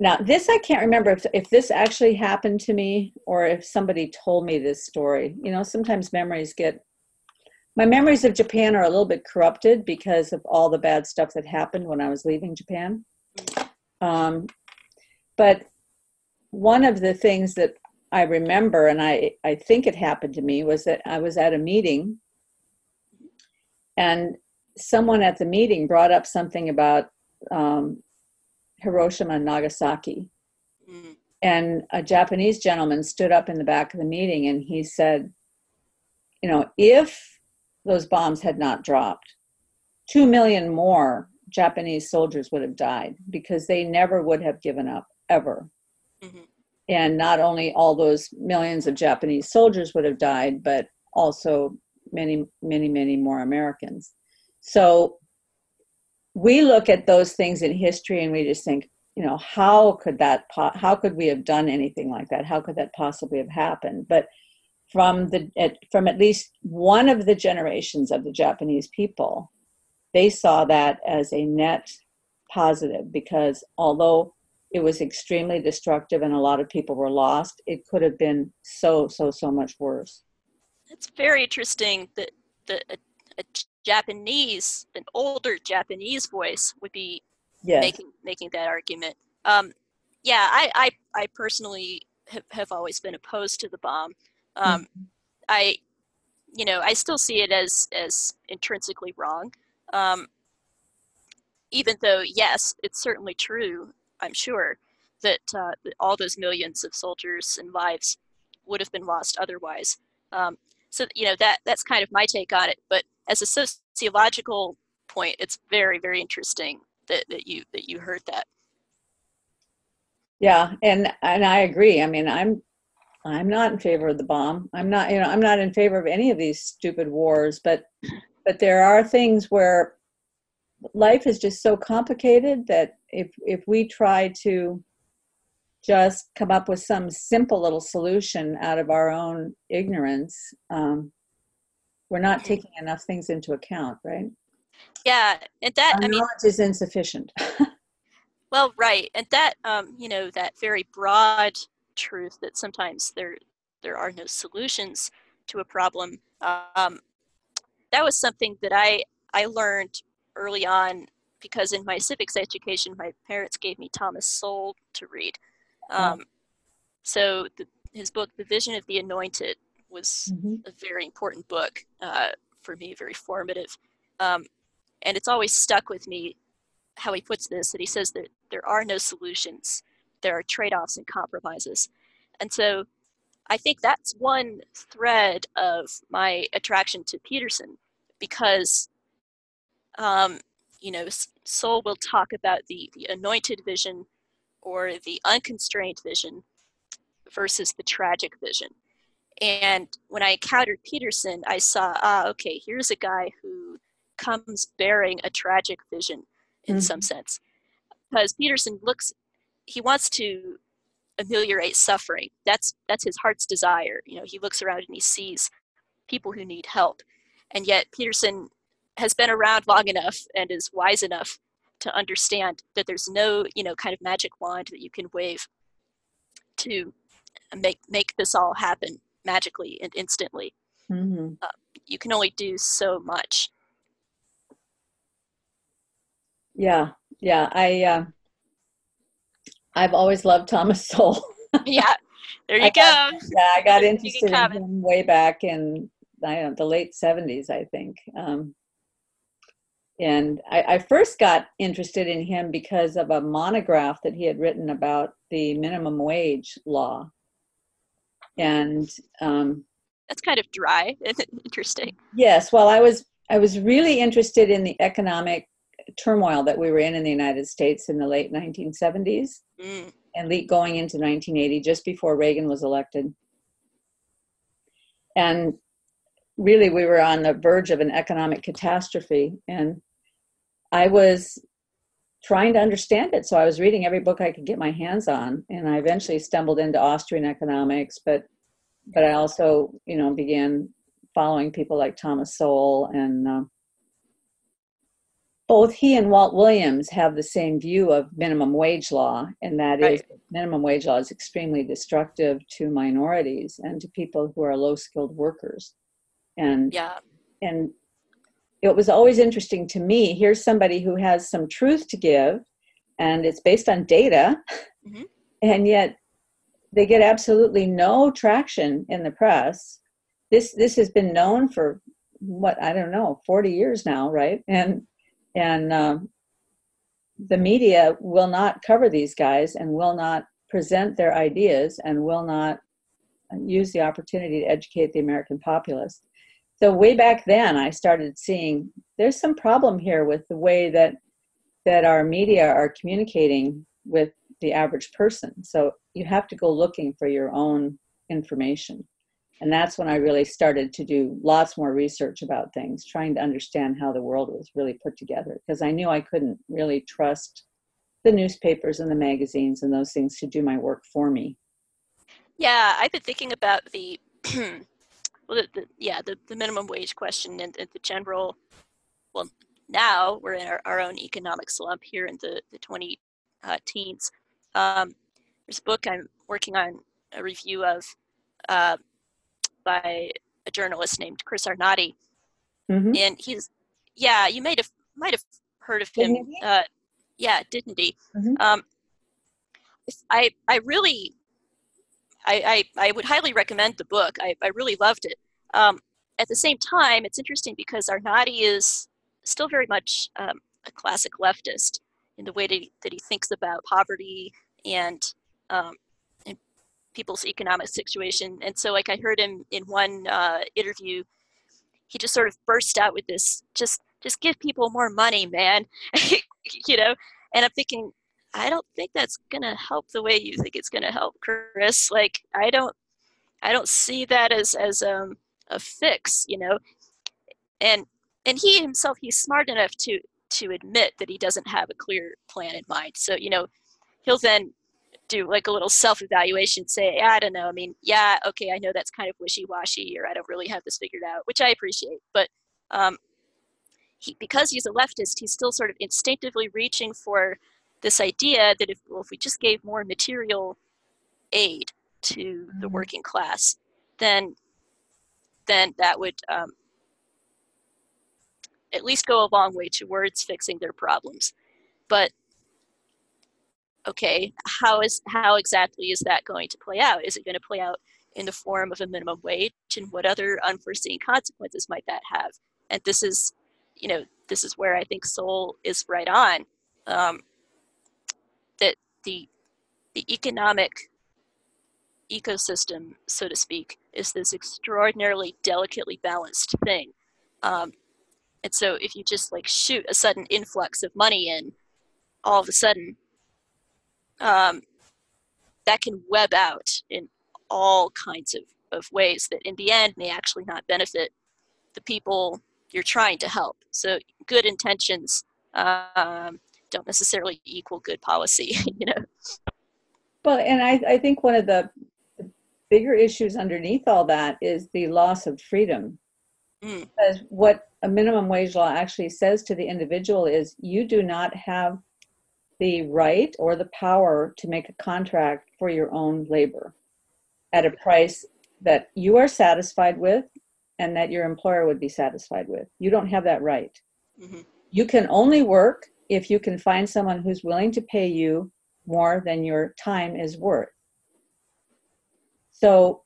now this i can't remember if, if this actually happened to me or if somebody told me this story. You know sometimes memories get my memories of japan are a little bit corrupted because of all the bad stuff that happened when i was leaving japan. Um, but one of the things that i remember and i i think it happened to me was that i was at a meeting and someone at the meeting brought up something about um, Hiroshima and Nagasaki. Mm. And a Japanese gentleman stood up in the back of the meeting and he said, you know, if those bombs had not dropped, two million more Japanese soldiers would have died because they never would have given up, ever. Mm-hmm. And not only all those millions of Japanese soldiers would have died, but also many, many, many more Americans. So we look at those things in history and we just think, you know, how could that, po- how could we have done anything like that? How could that possibly have happened? But from the at, from at least one of the generations of the Japanese people, they saw that as a net positive because although it was extremely destructive and a lot of people were lost, it could have been so so so much worse. It's very interesting that the a, a Japanese, an older Japanese voice would be yes. making making that argument. Um, yeah, I, I, I personally have, have always been opposed to the bomb. Um, mm-hmm. I, you know, I still see it as as intrinsically wrong. Um, even though, yes, it's certainly true. I'm sure that, uh, that all those millions of soldiers and lives would have been lost otherwise. Um, so you know that that's kind of my take on it. But as a sociological point, it's very, very interesting that, that you that you heard that. Yeah, and and I agree. I mean, I'm I'm not in favor of the bomb. I'm not, you know, I'm not in favor of any of these stupid wars, but but there are things where life is just so complicated that if if we try to just come up with some simple little solution out of our own ignorance, um, we're not taking enough things into account, right? Yeah, and that Our I mean is insufficient. well, right, and that um, you know that very broad truth that sometimes there there are no solutions to a problem. Um, that was something that I I learned early on because in my civics education, my parents gave me Thomas Sowell to read. Um, So the, his book, The Vision of the Anointed, was mm-hmm. a very important book uh, for me, very formative. Um, and it's always stuck with me how he puts this that he says that there are no solutions, there are trade offs and compromises. And so I think that's one thread of my attraction to Peterson because, um, you know, Sowell will talk about the, the anointed vision or the unconstrained vision versus the tragic vision. And when I encountered Peterson, I saw, ah, okay, here's a guy who comes bearing a tragic vision in mm-hmm. some sense. Because Peterson looks, he wants to ameliorate suffering. That's that's his heart's desire. You know, he looks around and he sees people who need help, and yet Peterson has been around long enough and is wise enough to understand that there's no you know kind of magic wand that you can wave to make make this all happen magically and instantly. Mm-hmm. Uh, you can only do so much. Yeah, yeah. I uh, I've always loved Thomas Sowell. yeah, there you I go. Got, yeah, I got interested in him way back in I don't know, the late seventies, I think. Um, and I, I, first got interested in him because of a monograph that he had written about the minimum wage law. And um, that's kind of dry. And interesting. Yes. Well, I was I was really interested in the economic turmoil that we were in in the United States in the late 1970s mm. and going into 1980, just before Reagan was elected. And really, we were on the verge of an economic catastrophe. And I was trying to understand it. So I was reading every book I could get my hands on. And I eventually stumbled into Austrian economics, but but I also, you know, began following people like Thomas Sowell and uh, both he and Walt Williams have the same view of minimum wage law, and that right. is minimum wage law is extremely destructive to minorities and to people who are low skilled workers. And yeah. and it was always interesting to me. Here's somebody who has some truth to give, and it's based on data, mm-hmm. and yet they get absolutely no traction in the press. This this has been known for what I don't know, 40 years now, right? And and um, the media will not cover these guys and will not present their ideas and will not use the opportunity to educate the American populace. So way back then, I started seeing there's some problem here with the way that that our media are communicating with the average person. So you have to go looking for your own information and that's when i really started to do lots more research about things trying to understand how the world was really put together because i knew i couldn't really trust the newspapers and the magazines and those things to do my work for me yeah i've been thinking about the well the, the, yeah the, the minimum wage question and, and, the general well now we're in our, our own economic slump here in the, the 20 uh, teens um, there's a book i'm working on a review of uh, by a journalist named Chris Arnade, mm-hmm. and he's yeah, you might have might have heard of him. Uh, yeah, didn't he? Mm-hmm. Um, I I really I, I, I would highly recommend the book. I, I really loved it. Um, at the same time, it's interesting because Arnade is still very much um, a classic leftist in the way that he, that he thinks about poverty and um, people's economic situation. And so, like I heard him in one uh, interview, he just sort of burst out with this, just just give people more money, man, you know. And I'm thinking, I don't think that's gonna help the way you think it's gonna help, Chris. Like I don't, I don't see that as as um, a fix, you know. And and he himself, he's smart enough to to admit that he doesn't have a clear plan in mind. So you know, he'll then do like a little self-evaluation say i don't know i mean yeah okay i know that's kind of wishy-washy or i don't really have this figured out which i appreciate but um, he, because he's a leftist he's still sort of instinctively reaching for this idea that if, well, if we just gave more material aid to the mm-hmm. working class then then that would um, at least go a long way towards fixing their problems but okay, how is how exactly is that going to play out? Is it going to play out in the form of a minimum wage, and what other unforeseen consequences might that have? And this is, you know, this is where I think Sowell is right on. Um, the the economic ecosystem, so to speak, is this extraordinarily delicately balanced thing. Um, and so if you just like shoot a sudden influx of money in, all of a sudden um, that can web out in all kinds of, of ways that in the end may actually not benefit the people you're trying to help. So good intentions um, don't necessarily equal good policy, you know. Well, and I, I think one of the bigger issues underneath all that is the loss of freedom. Mm. Because what a minimum wage law actually says to the individual is you do not have the right or the power to make a contract for your own labor at a price that you are satisfied with and that your employer would be satisfied with. You don't have that right. hmm You can only work if you can find someone who's willing to pay you more than your time is worth. So,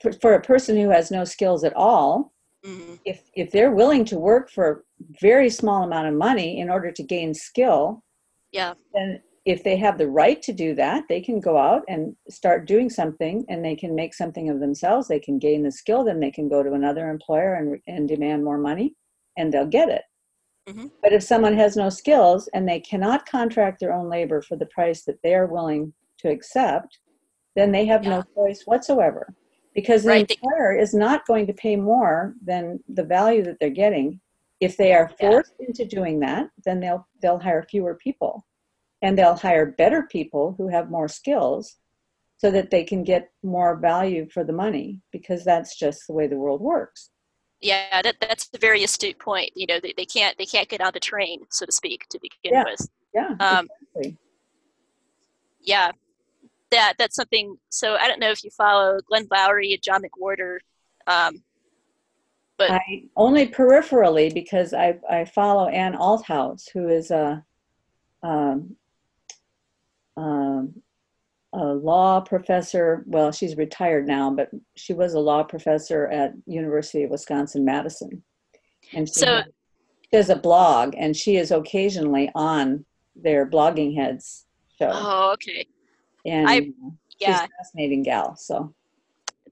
for, for a person who has no skills at all, hmm if if they're willing to work for a very small amount of money in order to gain skill, Yeah. then if they have the right to do that, they can go out and start doing something and they can make something of themselves. They can gain the skill, then they can go to another employer and, and demand more money and they'll get it. Mhm. But if someone has no skills and they cannot contract their own labor for the price that they are willing to accept, then they have no choice whatsoever. Because the Right, employer is not going to pay more than the value that they're getting. If they are Yeah. forced into doing that, then they'll they'll hire fewer people and they'll hire better people who have more skills so that they can get more value for the money because that's just the way the world works Yeah, that, that's a very astute point. You know, they, they can't they can't get on the train, so to speak, to begin Yeah. with. yeah Um, exactly. yeah, that that's something. So I don't know if you follow Glenn Loury and John McWhorter. Um, but i only peripherally because i i follow ann althouse who is a um, um, a law professor. Well she's retired now but she was a law professor at university of wisconsin madison and she So- has a blog and she is occasionally on their blogging heads show. Oh, okay, and I- she's yeah. a fascinating gal so.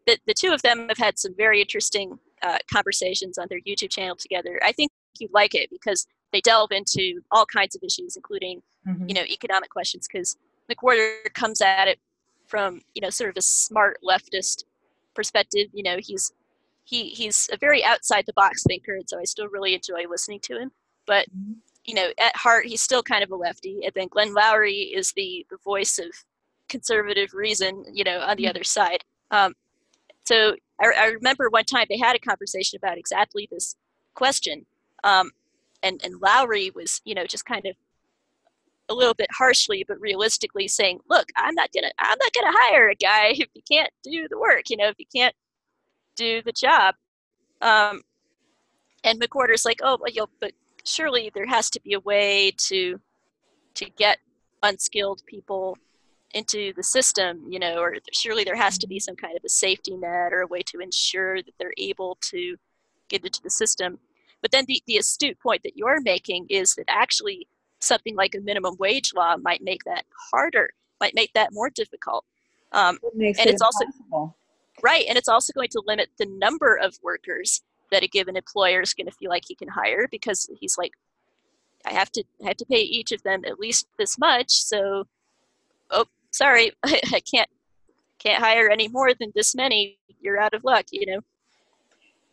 The the two of them have had some very interesting uh, conversations on their YouTube channel together. I think you'd like it because they delve into all kinds of issues, including you know economic questions because mcwhorter comes at it from you know sort of a smart leftist perspective you know he's he he's a very outside the box thinker and so i still really enjoy listening to him but Mhm. you know at heart he's still kind of a lefty and then glenn loury is the the voice of conservative reason you know on the Mhm. other side um, so I, I remember one time they had a conversation about exactly this question um, and and loury was you know just kind of a little bit harshly but realistically saying look i'm not gonna i'm not gonna hire a guy if you can't do the work you know if you can't do the job. Um, and mcwhorter's like oh well, you'll, but surely there has to be a way to to get unskilled people into the system you know or surely there has to be some kind of a safety net or a way to ensure that they're able to get into the system. But then the, the astute point that you're making is that actually something like a minimum wage law might make that harder, might make that more difficult. Um, It makes And it it's also- right, and it's also going to limit the number of workers that a given employer is going to feel like he can hire because he's like, I have to, I have to pay each of them at least this much. So, oh, sorry, I can't, can't hire any more than this many. You're out of luck, you know.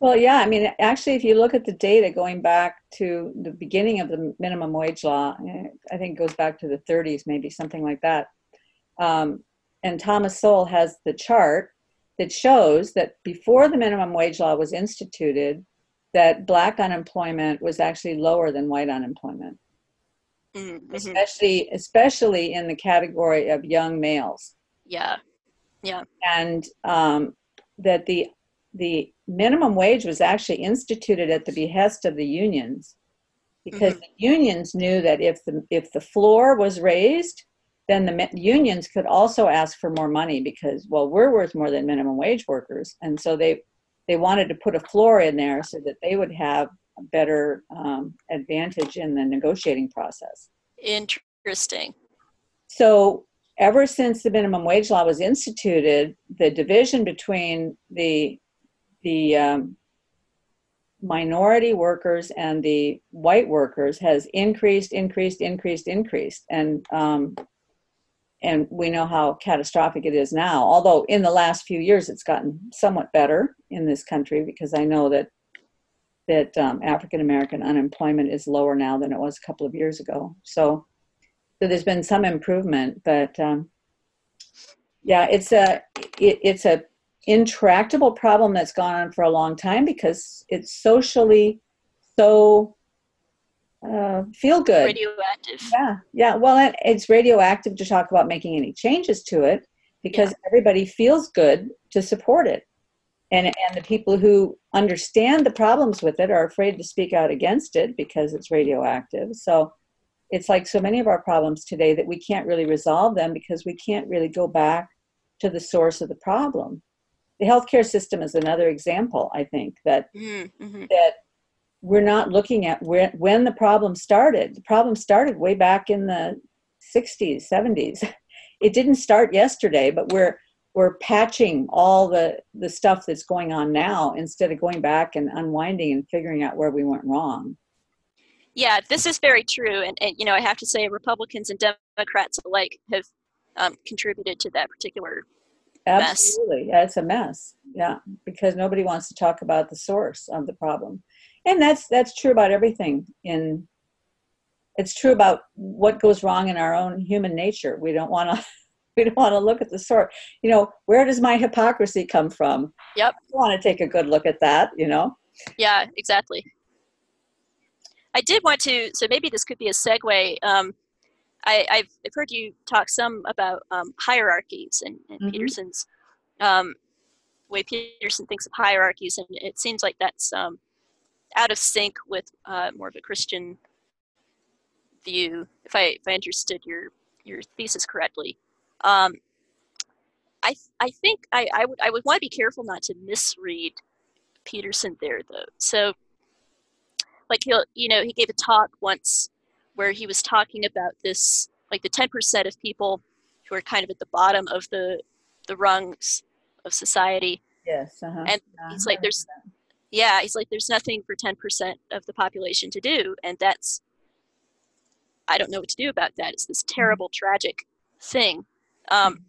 Well, yeah, I mean, actually, if you look at the data going back to the beginning of the minimum wage law, eh, I think it goes back to the 30s, maybe something like that. Um, and Thomas Sowell has the chart that shows that before the minimum wage law was instituted, that black unemployment was actually lower than white unemployment, Mm-hmm. especially especially in the category of young males. Yeah, yeah, and um, that the the minimum wage was actually instituted at the behest of the unions because Mhm. the unions knew that if the if the floor was raised then the unions could also ask for more money because well we're worth more than minimum wage workers and so they they wanted to put a floor in there so that they would have a better um, advantage in the negotiating process interesting. so ever since the minimum wage law was instituted, the division between the the um, minority workers and the white workers has increased, increased, increased, increased, and um, and we know how catastrophic it is now. Although in the last few years it's gotten somewhat better in this country because I know that that um, African American unemployment is lower now than it was a couple of years ago. So so there's been some improvement, but um, yeah it's a it, it's a intractable problem that's gone on for a long time because it's socially so uh, feel good. Radioactive. Yeah yeah. Well it's radioactive to talk about making any changes to it because yeah. everybody feels good to support it. And and the people who understand the problems with it are afraid to speak out against it because it's radioactive. So it's like so many of our problems today that we can't really resolve them because we can't really go back to the source of the problem the healthcare system is another example i think that mm-hmm. that we're not looking at where, when the problem started. The problem started way back in the 60s 70s it didn't start yesterday but we're we're patching all the the stuff that's going on now instead of going back and unwinding and figuring out where we went wrong. Yeah this is very true and, and you know i have to say republicans and democrats alike have um, contributed to that particular absolutely. Mess. yeah it's a mess. Yeah because nobody wants to talk about the source of the problem. And that's that's true about everything in it's true about what goes wrong in our own human nature. We don't want to we don't want to look at the source. you know where does my hypocrisy come from? Yep. I want to take a good look at that you know? Yeah exactly. I did want to so maybe this could be a segue um, I, have I've heard you talk some about um, hierarchies and, and mm-hmm. peterson's um, way peterson thinks of hierarchies and it seems like that's um, out of sync with uh, more of a christian view if i if i understood your your thesis correctly um, I I think I, I would I would want to be careful not to misread Peterson there though. So like he'll you know he gave a talk once where he was talking about this like the 10% of people who are kind of at the bottom of the the rungs of society. Yes. Uh-huh. And he's like there's yeah, he's like there's nothing for 10% of the population to do and that's I don't know what to do about that. It's this mm-hmm. terrible tragic thing um,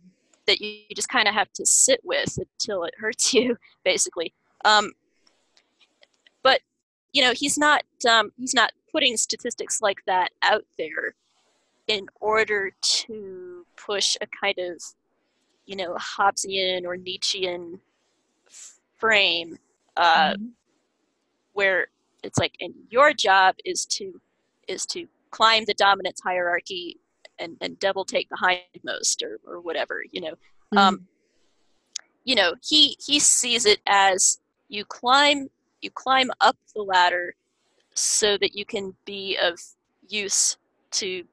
that you, you just kind of have to sit with until it hurts you, basically. Um, but you know, he's not um, he's not putting statistics like that out there in order to push a kind of you know Hobbesian or Nietzschean frame uh, mm-hmm. where it's like and your job is to is to climb the dominance hierarchy and, and double take the hindmost or, or whatever you know mm-hmm. um, you know he he sees it as you climb you climb up the ladder so that you can be of use to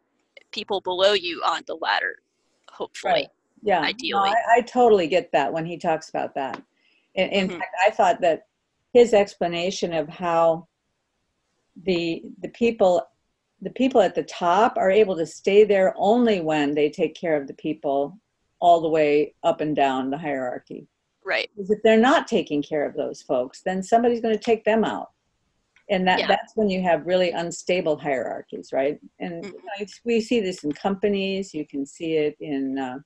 people below you on the ladder hopefully right. yeah ideally no, I, I, totally get that when he talks about that in, in mm-hmm. fact i thought that his explanation of how the the people the people at the top are able to stay there only when they take care of the people all the way up and down the hierarchy. Right. Because if they're not taking care of those folks, then somebody's going to take them out. And that, yeah. that's when you have really unstable hierarchies, right? And mm-hmm. you know, we see this in companies. You can see it in uh,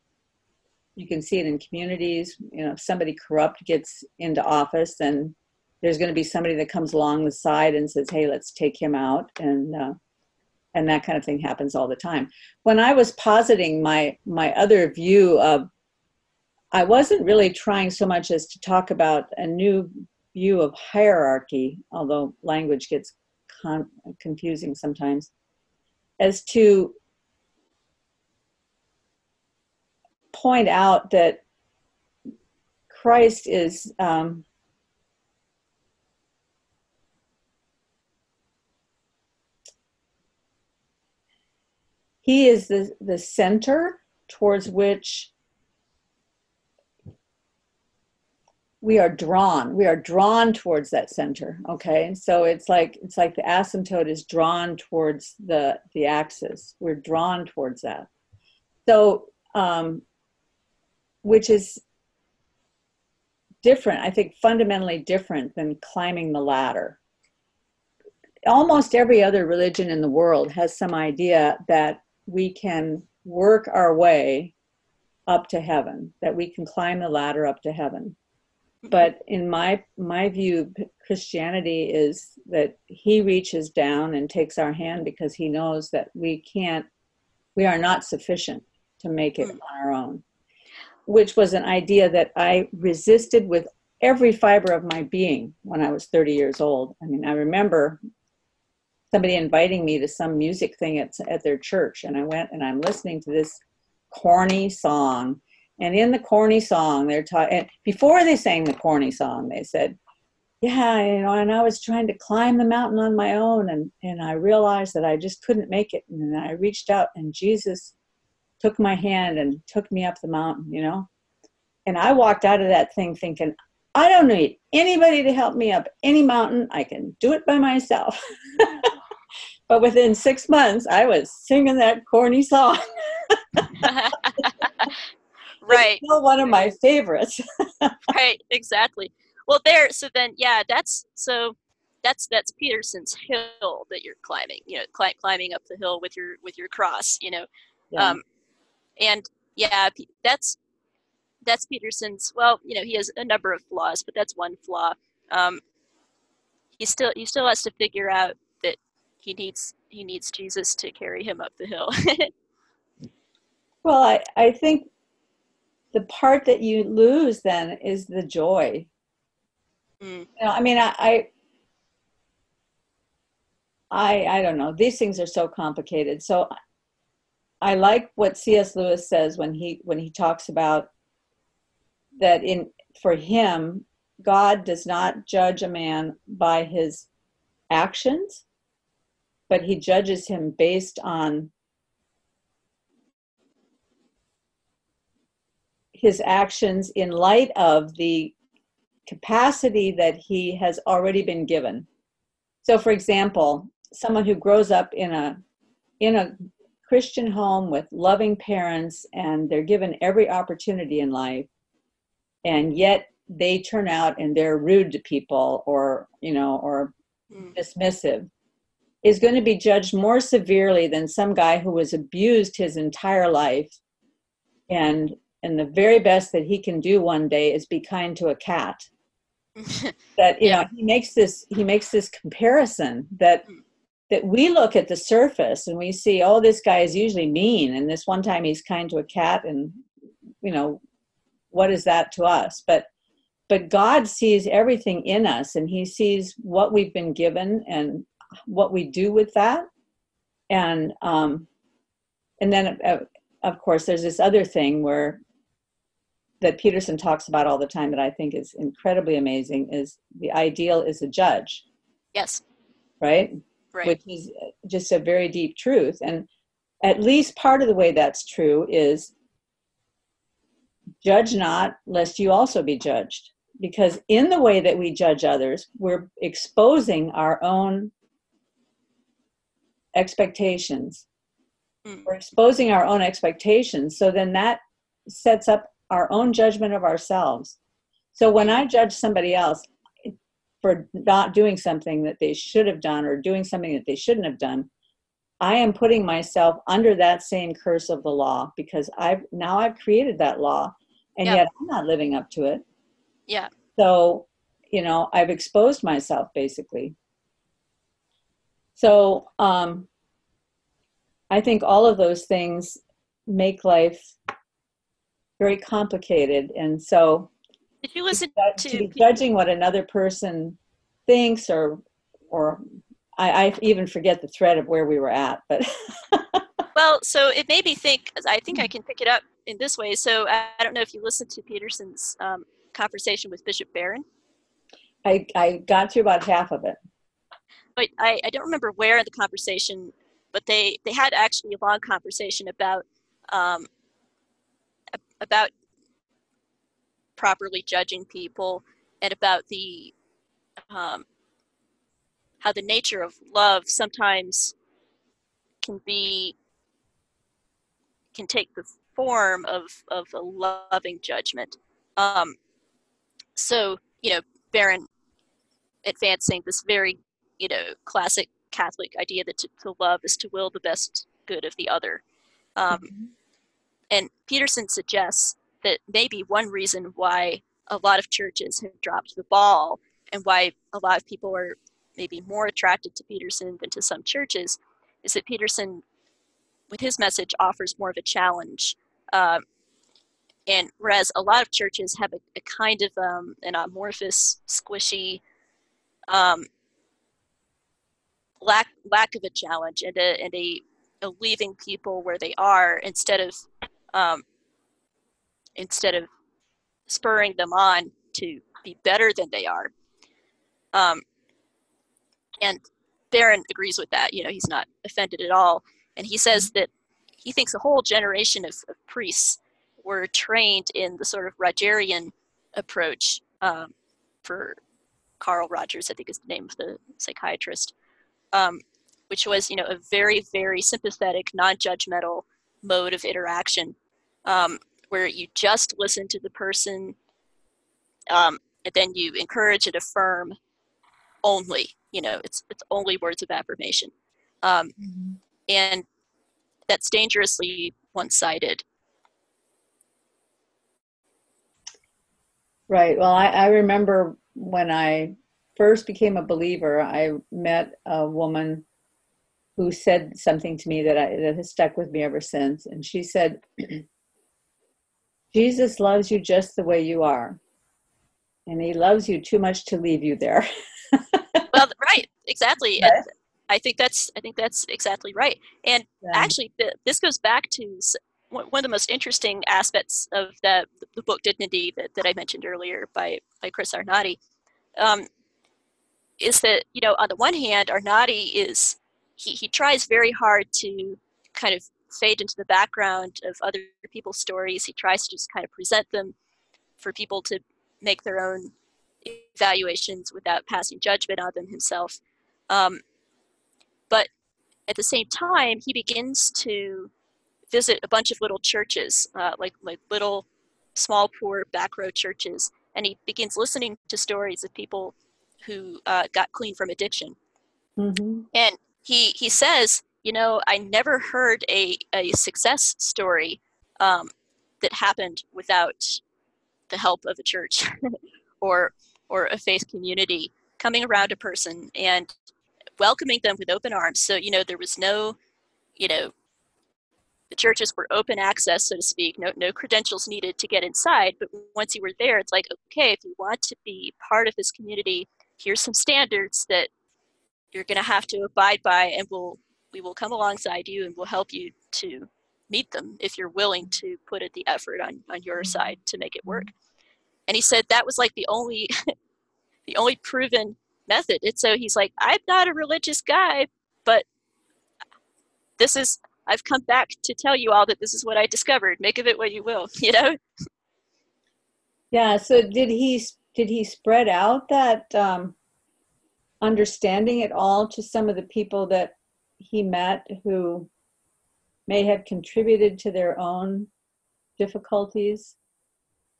you can see it in communities. You know, if somebody corrupt gets into office, then there's going to be somebody that comes along the side and says, "Hey, let's take him out." And uh, and that kind of thing happens all the time when i was positing my my other view of i wasn't really trying so much as to talk about a new view of hierarchy although language gets con- confusing sometimes as to point out that christ is um, he is the, the center towards which we are drawn we are drawn towards that center okay? So it's like it's like the asymptote is drawn towards the the axis. We're drawn towards that. So um which is different i think fundamentally different than climbing the ladder. Almost every other religion in the world has some idea that we can work our way up to heaven, that we can climb the ladder up to heaven. But in my my view, Christianity is that He reaches down and takes our hand because He knows that we can't, we are not sufficient to make it on our own. which was an idea that I resisted with every fiber of my being when I was 30 years old. I mean, I remember somebody inviting me to some music thing at, at their church, and I went and I'm listening to this corny song. And in the corny song, they're talking, before they sang the corny song, they said, yeah, you know, and I was trying to climb the mountain on my own, and, and I realized that I just couldn't make it. And then I reached out, and Jesus took my hand and took me up the mountain, you know. And I walked out of that thing thinking, I don't need anybody to help me up any mountain. I can do it by myself. but within six months, I was singing that corny song. right. It's still one of my favorites. right, exactly. Well, there. So then, yeah, that's so. That's that's Peterson's hill that you're climbing. You know, cl- climbing up the hill with your with your cross. You know, yeah. um, and yeah, that's that's Peterson's. Well, you know, he has a number of flaws, but that's one flaw. Um, he still he still has to figure out that he needs he needs Jesus to carry him up the hill. well, I I think the part that you lose then is the joy Mm. You know, I mean, I, I, I, I don't know. These things are so complicated. So, I like what C.S. Lewis says when he when he talks about that in for him, God does not judge a man by his actions, but he judges him based on his actions in light of the capacity that he has already been given. So, for example, someone who grows up in a in a Christian home with loving parents and they're given every opportunity in life, and yet they turn out and they're rude to people or you know or mm. dismissive is going to be judged more severely than some guy who was abused his entire life and and the very best that he can do one day is be kind to a cat that you yeah. know he makes this he makes this comparison that mm. that we look at the surface and we see oh this guy is usually mean and this one time he's kind to a cat and you know what is that to us but but god sees everything in us and he sees what we've been given and what we do with that and um and then uh, of course there's this other thing where that Peterson talks about all the time that I think is incredibly amazing is the ideal is a judge. Yes. Right? Right. Which is just a very deep truth. And at least part of the way that's true is judge not, lest you also be judged. Because in the way that we judge others, we're exposing our own expectations. Mm. We're exposing our own expectations. So then that sets up our own judgment of ourselves. So when I judge somebody else for not doing something that they should have done or doing something that they shouldn't have done, I am putting myself under that same curse of the law because I've now I've created that law and yep. yet I'm not living up to it. Yeah. So, you know, I've exposed myself basically. So, um I think all of those things make life very complicated. And so you listen to, to, judging what another person thinks or or I, I even forget the thread of where we were at but well so it made me think i think i can pick it up in this way. So i, I don't know if you listened to peterson's um, conversation with bishop barron? I, I got through about half of it. But I, I don't remember where in the conversation but they they had actually a long conversation about um, about properly judging people and about the um, how the nature of love sometimes can be can take the form of of a loving judgment um, so you know barron advancing this very you know classic catholic idea that to, to love is to will the best good of the other um, mm-hmm. And Peterson suggests that maybe one reason why a lot of churches have dropped the ball and why a lot of people are maybe more attracted to Peterson than to some churches is that Peterson, with his message, offers more of a challenge. Uh, and whereas a lot of churches have a, a kind of um, an amorphous, squishy, um, lack lack of a challenge and a and a, a leaving people where they are instead of um, instead of spurring them on to be better than they are. Um, and Barron agrees with that. You know, he's not offended at all, and he says that he thinks a whole generation of, of priests were trained in the sort of Rogerian approach um, for Carl Rogers, I think is the name of the psychiatrist, um, which was you know a very very sympathetic, non-judgmental mode of interaction, um, where you just listen to the person, um, and then you encourage and affirm only. You know, it's it's only words of affirmation, um, mm-hmm. and that's dangerously one-sided. Right. Well, I, I remember when I first became a believer, I met a woman who said something to me that I that has stuck with me ever since. And she said, Jesus loves you just the way you are. And he loves you too much to leave you there. well, right, exactly. I think that's I think that's exactly right. And yeah. actually, this goes back to one of the most interesting aspects of the, the book Dignity that, that I mentioned earlier by, by Chris Arnade um, is that, you know, on the one hand, Arnade is, he, he tries very hard to kind of fade into the background of other people's stories. He tries to just kind of present them for people to make their own evaluations without passing judgment on them himself. Um, but at the same time, he begins to visit a bunch of little churches, uh, like like little, small, poor back row churches, and he begins listening to stories of people who uh, got clean from addiction. Mm-hmm. And he he says, you know, I never heard a a success story um, that happened without the help of a church or or a faith community coming around a person and welcoming them with open arms. So you know there was no, you know, the churches were open access, so to speak, no, no credentials needed to get inside. But once you were there, it's like, okay, if you want to be part of this community, here's some standards that you're going to have to abide by, and we'll we will come alongside you and we'll help you to meet them if you're willing to put the effort on on your side to make it work. And he said that was like the only the only proven method. And so he's like, I'm not a religious guy, but this is I've come back to tell you all that this is what I discovered. Make of it what you will, you know? Yeah. So did he did he spread out that um, understanding at all to some of the people that he met who may have contributed to their own difficulties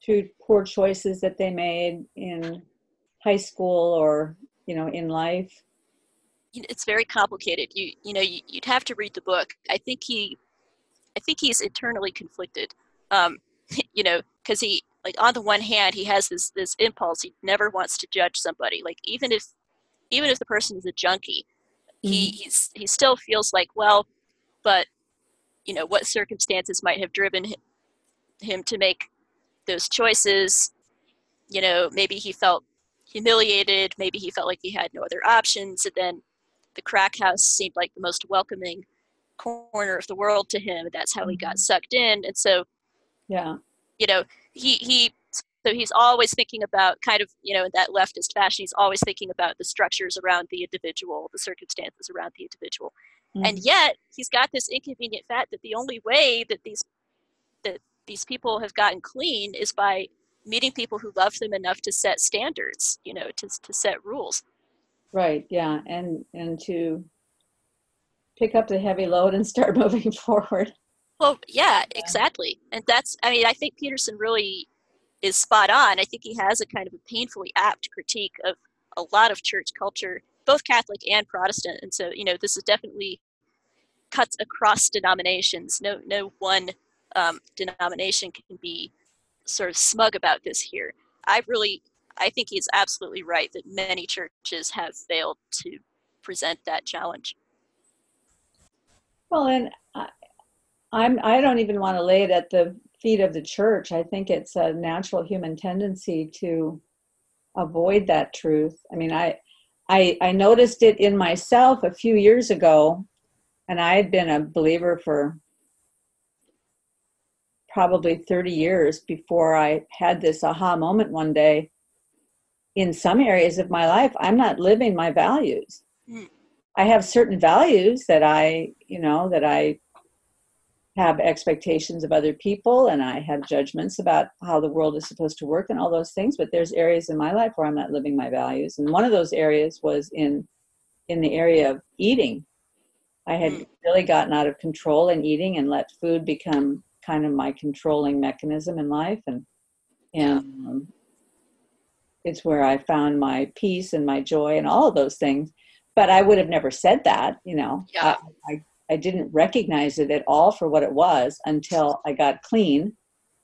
through poor choices that they made in high school or you know in life it's very complicated. You you know you, would have to read the book. I think he, I think he's internally conflicted. Um, you know, because he like on the one hand he has this this impulse. He never wants to judge somebody. Like even if even if the person is a junkie. He he's he still feels like well, but you know what circumstances might have driven him, him to make those choices. You know, maybe he felt humiliated. Maybe he felt like he had no other options, and then the crack house seemed like the most welcoming corner of the world to him. That's how he got mm-hmm. sucked in. And so, yeah, you know, he, he, so he's always thinking about kind of, you know, in that leftist fashion, he's always thinking about the structures around the individual, the circumstances around the individual. Mm-hmm. And yet he's got this inconvenient fact that the only way that these, that these people have gotten clean is by meeting people who love them enough to set standards, you know, to, to set rules. Right, yeah, and and to pick up the heavy load and start moving forward. Well, yeah, exactly. And that's I mean, I think Peterson really is spot on. I think he has a kind of a painfully apt critique of a lot of church culture, both Catholic and Protestant. And so, you know, this is definitely cuts across denominations. No no one um, denomination can be sort of smug about this here. I really I think he's absolutely right that many churches have failed to present that challenge. Well, and I, I'm I don't even want to lay it at the feet of the church. I think it's a natural human tendency to avoid that truth. I mean, I, I, I noticed it in myself a few years ago, and I had been a believer for probably 30 years before I had this aha moment one day. In some areas of my life, I'm not living my values. Mm. I have certain values that I, you know, that I have expectations of other people and I have judgments about how the world is supposed to work and all those things. But there's areas in my life where I'm not living my values. And one of those areas was in in the area of eating. I had mm. really gotten out of control in eating and let food become kind of my controlling mechanism in life and and um, it's where I found my peace and my joy and all of those things. But I would have never said that, you know. Yeah. I, I I didn't recognize it at all for what it was until I got clean.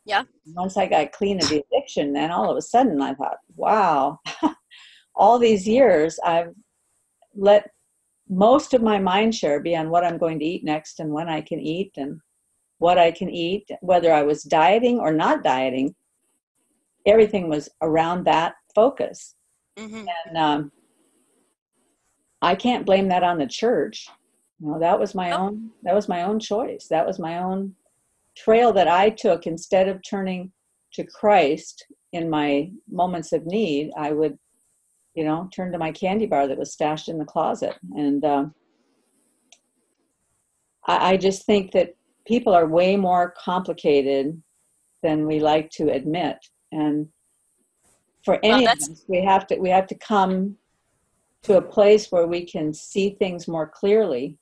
Yeah. Once I got clean of the addiction, then all of a sudden I thought, wow, all these years I've let most of my mind share be on what I'm going to eat next and when I can eat and what I can eat, whether I was dieting or not dieting. Everything was around that focus. Mm-hmm. And um, I can't blame that on the church no, that was my oh. own. That was my own choice. That was my own trail that I took. Instead of turning to Christ in my moments of need, I would, you know, turn to my candy bar that was stashed in the closet. And um, I, I just think that people are way more complicated than we like to admit. And for any well, of us, we have to we have to come to a place where we can see things more clearly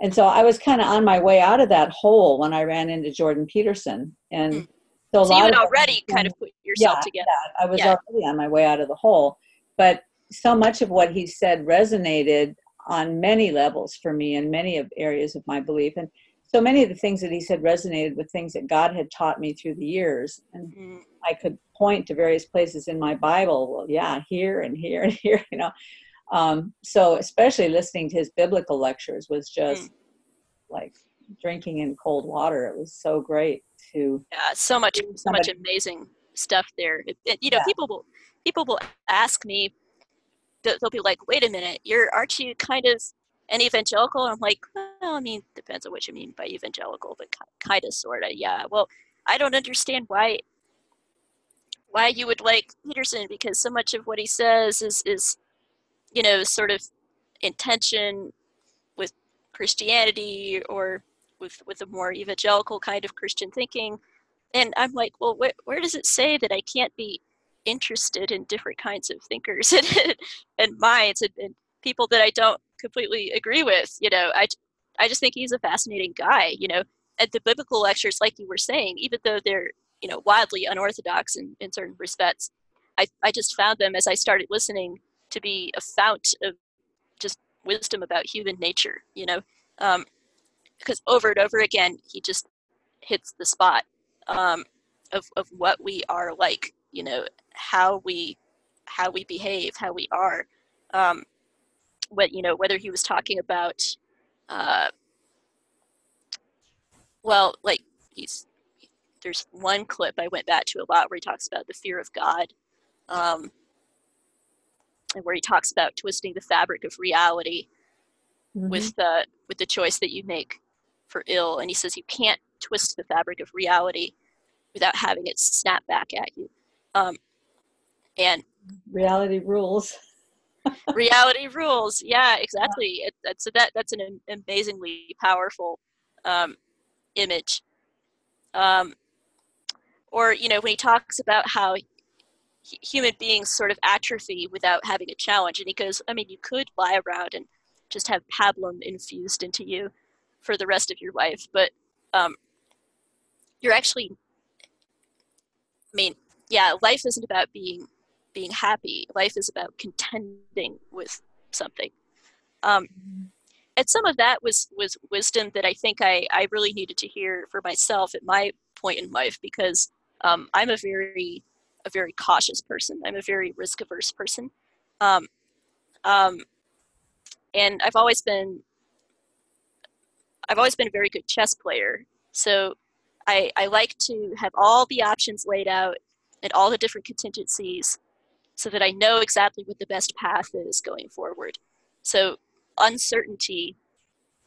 and so I was kind of on my way out of that hole when I ran into Jordan Peterson. And mm. so, a so you had already kind of put yourself yeah, together. Yeah, I was yeah. already on my way out of the hole. But so much of what he said resonated on many levels for me in many of areas of my belief. And so many of the things that he said resonated with things that God had taught me through the years. And mm. I could point to various places in my Bible. Well, yeah, here and here and here, you know. Um, so especially listening to his biblical lectures was just mm. like drinking in cold water. It was so great to yeah, so much so much amazing stuff there. It, it, you know, yeah. people will people will ask me. They'll be like, "Wait a minute, you're aren't you kind of an evangelical?" I'm like, "Well, I mean, depends on what you mean by evangelical, but kind of, sort of, yeah." Well, I don't understand why why you would like Peterson because so much of what he says is is you know, sort of intention with Christianity or with with a more evangelical kind of Christian thinking. And I'm like, well, where, where does it say that I can't be interested in different kinds of thinkers and, and minds and, and people that I don't completely agree with? You know, I, I just think he's a fascinating guy, you know. At the biblical lectures, like you were saying, even though they're, you know, wildly unorthodox in, in certain respects, I, I just found them as I started listening to be a fount of just wisdom about human nature, you know, um, because over and over again he just hits the spot um, of of what we are like, you know, how we how we behave, how we are. Um, what you know, whether he was talking about, uh, well, like he's there's one clip I went back to a lot where he talks about the fear of God. Um, where he talks about twisting the fabric of reality mm-hmm. with the with the choice that you make for ill. And he says you can't twist the fabric of reality without having it snap back at you. Um, and reality rules. Reality rules. Yeah exactly. Yeah. It, that's that that's an amazingly powerful um, image. Um, or you know when he talks about how human beings sort of atrophy without having a challenge. And he goes, I mean, you could lie around and just have pablum infused into you for the rest of your life, but um, you're actually, I mean, yeah, life isn't about being being happy. Life is about contending with something. Um, and some of that was was wisdom that I think I, I really needed to hear for myself at my point in life because um, I'm a very a very cautious person. I'm a very risk averse person. Um, um, and I've always been I've always been a very good chess player. So I, I like to have all the options laid out and all the different contingencies so that I know exactly what the best path is going forward. So uncertainty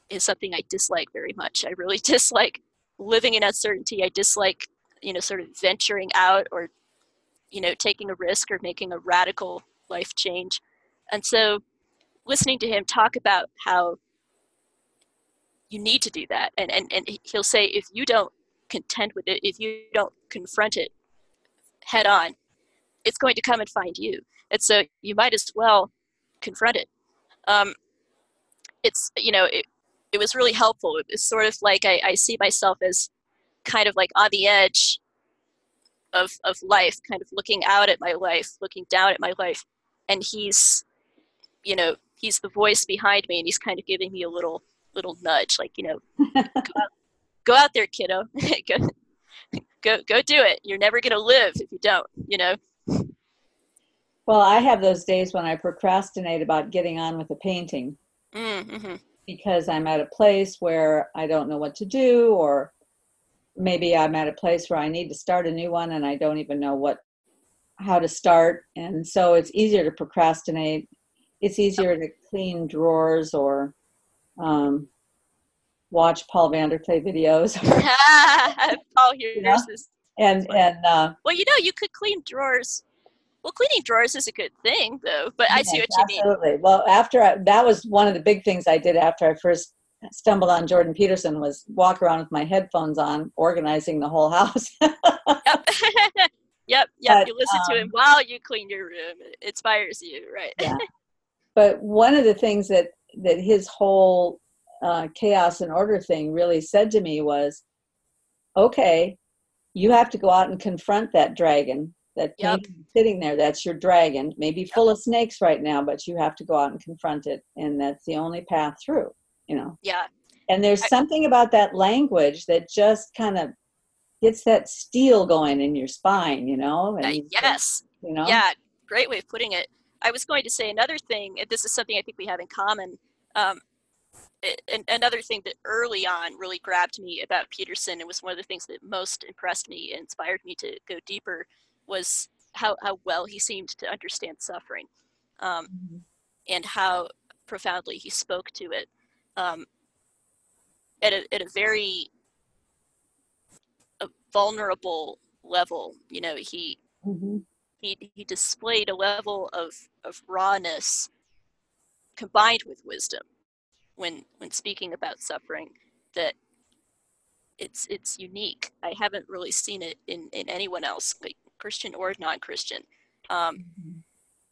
is something I dislike very much. I really dislike living in uncertainty. I dislike, you know, sort of venturing out or, you know, taking a risk or making a radical life change. And so listening to him talk about how you need to do that. And, and, and he'll say, if you don't contend with it, if you don't confront it head on, it's going to come and find you. And so you might as well confront it. Um, it's, you know, it, it was really helpful. It was sort of like I, I see myself as kind of like on the edge of, of life, kind of looking out at my life, looking down at my life. And he's, you know, he's the voice behind me and he's kind of giving me a little little nudge, like, you know, go, out, go out there, kiddo. go, go go do it. You're never gonna live if you don't, you know. Well, I have those days when I procrastinate about getting on with a painting mm-hmm. because I'm at a place where I don't know what to do, or maybe I'm at a place where I need to start a new one and I don't even know what how to start. And so it's easier to procrastinate. It's easier to clean drawers or um, watch Paul VanderKlay videos. Paul here you know? and and uh, well, you know, you could clean drawers. Well, cleaning drawers is a good thing, though. But I see what you mean. Absolutely. Well, after I, that was one of the big things I did after I first stumbled on Jordan Peterson was walk around with my headphones on, organizing the whole house. yep. yep. Yep. But, you listen um, to him while you clean your room. It inspires you, right? yeah. But one of the things that that his whole uh, chaos and order thing really said to me was, okay, you have to go out and confront that dragon that yep. sitting there. That's your dragon, maybe yep. full of snakes right now, but you have to go out and confront it, and that's the only path through. You know. Yeah. And there's I, something about that language that just kind of gets that steel going in your spine. You know. And, uh, yes. You know. Yeah. Great way of putting it. I was going to say another thing. This is something I think we have in common. Um, it, another thing that early on really grabbed me about Peterson, and was one of the things that most impressed me and inspired me to go deeper, was how, how well he seemed to understand suffering um, mm-hmm. and how profoundly he spoke to it um, at, a, at a very a vulnerable level. You know, he mm-hmm he, he displayed a level of, of rawness combined with wisdom when when speaking about suffering that it's it's unique. I haven't really seen it in, in anyone else, like Christian or non-Christian. Um, mm-hmm.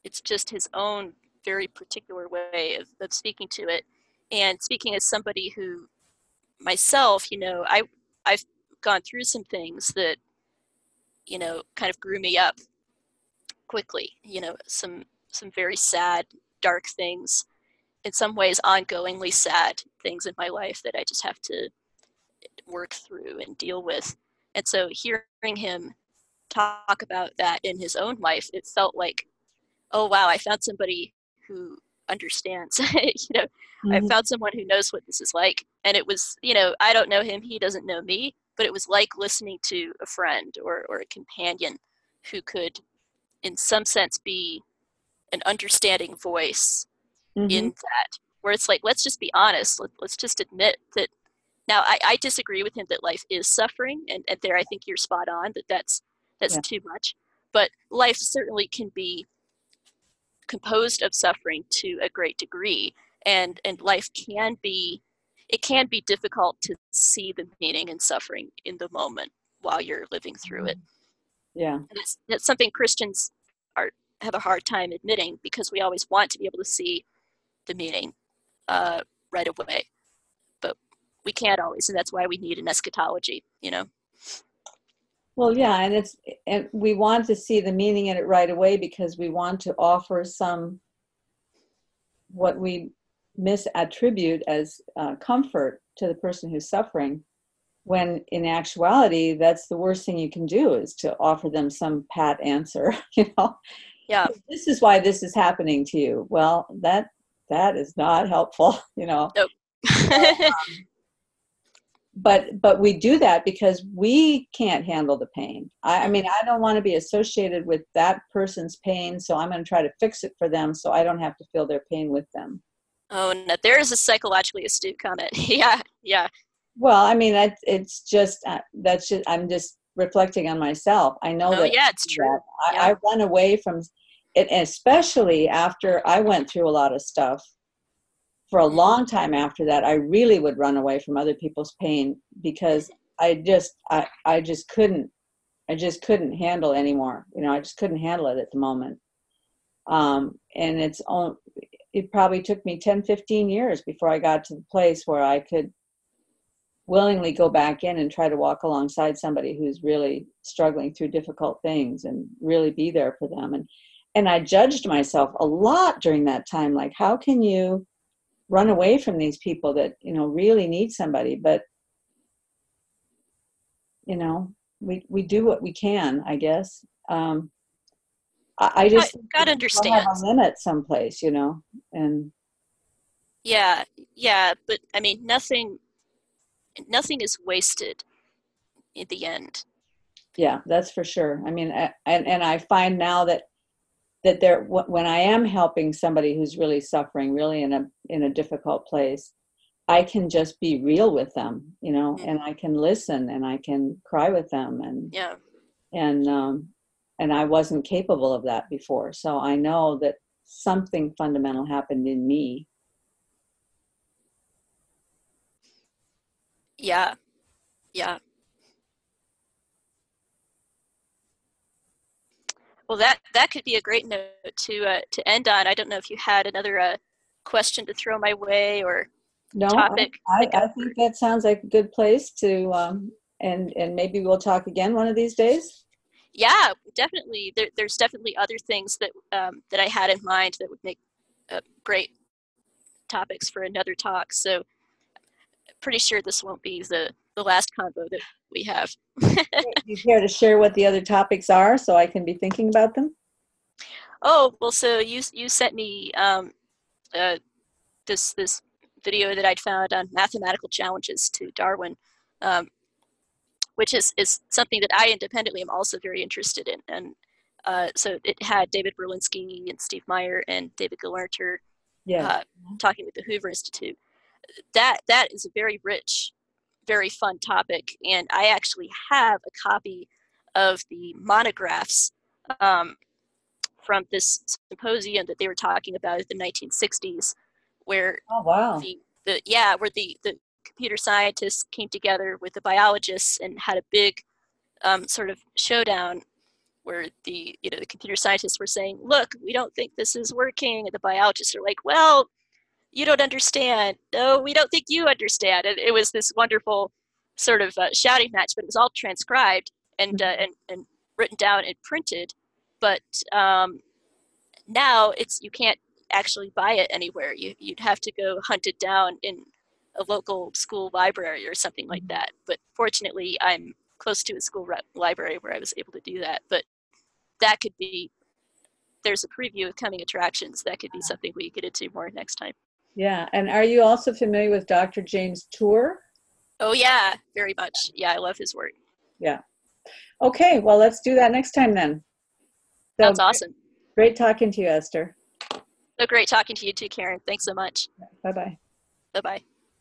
It's just his own very particular way of, of speaking to it. And speaking as somebody who myself, you know, I I've gone through some things that, you know, kind of grew me up quickly. You know, some some very sad, dark things. In some ways, ongoingly sad things in my life that I just have to work through and deal with. And so, hearing him talk about that in his own life, it felt like, oh wow, I found somebody who understands. you know, mm-hmm. I found someone who knows what this is like. And it was, you know, I don't know him, he doesn't know me, but it was like listening to a friend or, or a companion who could in some sense be an understanding voice mm-hmm. in that where it's like let's just be honest Let, us just admit that now I, I, disagree with him that life is suffering and, and there i think you're spot on that that's that's yeah. too much but life certainly can be composed of suffering to a great degree and and life can be it can be difficult to see the meaning in suffering in the moment while you're living through it. Yeah. That's, that's something christians are have a hard time admitting because we always want to be able to see the meaning uh, right away. But we can't always and that's why we need an eschatology you know well yeah and it's and we want to see the meaning in it right away because we want to offer some what we misattribute as uh, comfort to the person who's suffering when in actuality that's the worst thing you can do is to offer them some pat answer you know? Yeah. This is why this is happening to you. Well that that is not helpful you know? Nope. um, but but we do that because we can't handle the pain I, I mean i don't want to be associated with that person's pain so i'm going to try to fix it for them so i don't have to feel their pain with them Oh, no, there is a psychologically astute comment. yeah, yeah. well i mean that it's just uh, that's just i'm just reflecting on myself i know Oh, that yeah, it's true. I, Yeah. I run away from it, especially after I went through a lot of stuff. For a long time after that, I really would run away from other people's pain because I just, I, I just couldn't, I just couldn't handle anymore. You know, I just couldn't handle it at the moment. Um, and it's it probably took me 10, 15 years before I got to the place where I could willingly go back in and try to walk alongside somebody who's really struggling through difficult things and really be there for them and and I judged myself a lot during that time like how can you run away from these people that you know really need somebody but you know we we do what we can I guess. Um I, I just God think people have a limit someplace you know and Yeah, yeah, but I mean, nothing, nothing is wasted in the end. yeah that's for sure. I mean I- and and i find now that that there when i am helping somebody who's really suffering really in a in a difficult place i can just be real with them you know Mhm. and i can listen and i can cry with them and Yeah, and um and i wasn't capable of that before so i know that something fundamental happened in me yeah, yeah. Well, that that could be a great note to uh, to end on. I don't know if you had another uh, question to throw my way or no Topic i, go I think that sounds like a good place to um and and maybe we'll talk again one of these days yeah, definitely. There, there's definitely other things that um, that I had in mind that would make uh, great topics for another talk. So, pretty sure this won't be the the last convo that we have. you care to share what the other topics are so I can be thinking about them? Oh, well, so you you sent me um, uh, this this video that I'd found on mathematical challenges to Darwin, um, which is is something that I independently am also very interested in. And uh, so it had David Berlinski and Steve Meyer and David Gelernter Yes. uh, talking with the Hoover Institute. That that is a very rich, very fun topic, and I actually have a copy of the monographs um, from this symposium that they were talking about in the 1960s, where oh wow. the, the yeah, where the the computer scientists came together with the biologists and had a big um, sort of showdown where the you know the computer scientists were saying, "Look, we don't think this is working," and the biologists are like, "Well, you don't understand. No, we don't think you understand." And it was this wonderful sort of uh, shouting match, but it was all transcribed and uh, and and written down and printed. But um, now it's you can't actually buy it anywhere. You you'd have to go hunt it down in a local school library or something like that. But fortunately, I'm close to a school re- library where I was able to do that. But that could be there's a preview of coming attractions. That could be something we get into more next time. Yeah. And are you also familiar with Dr. James Tour? Oh yeah, very much. Yeah, I love his work. Yeah. Okay. Well, let's do that next time then. So, That's awesome. Great talking to you, Esther. So great talking to you too, Karen. Thanks so much. Bye bye. Bye bye.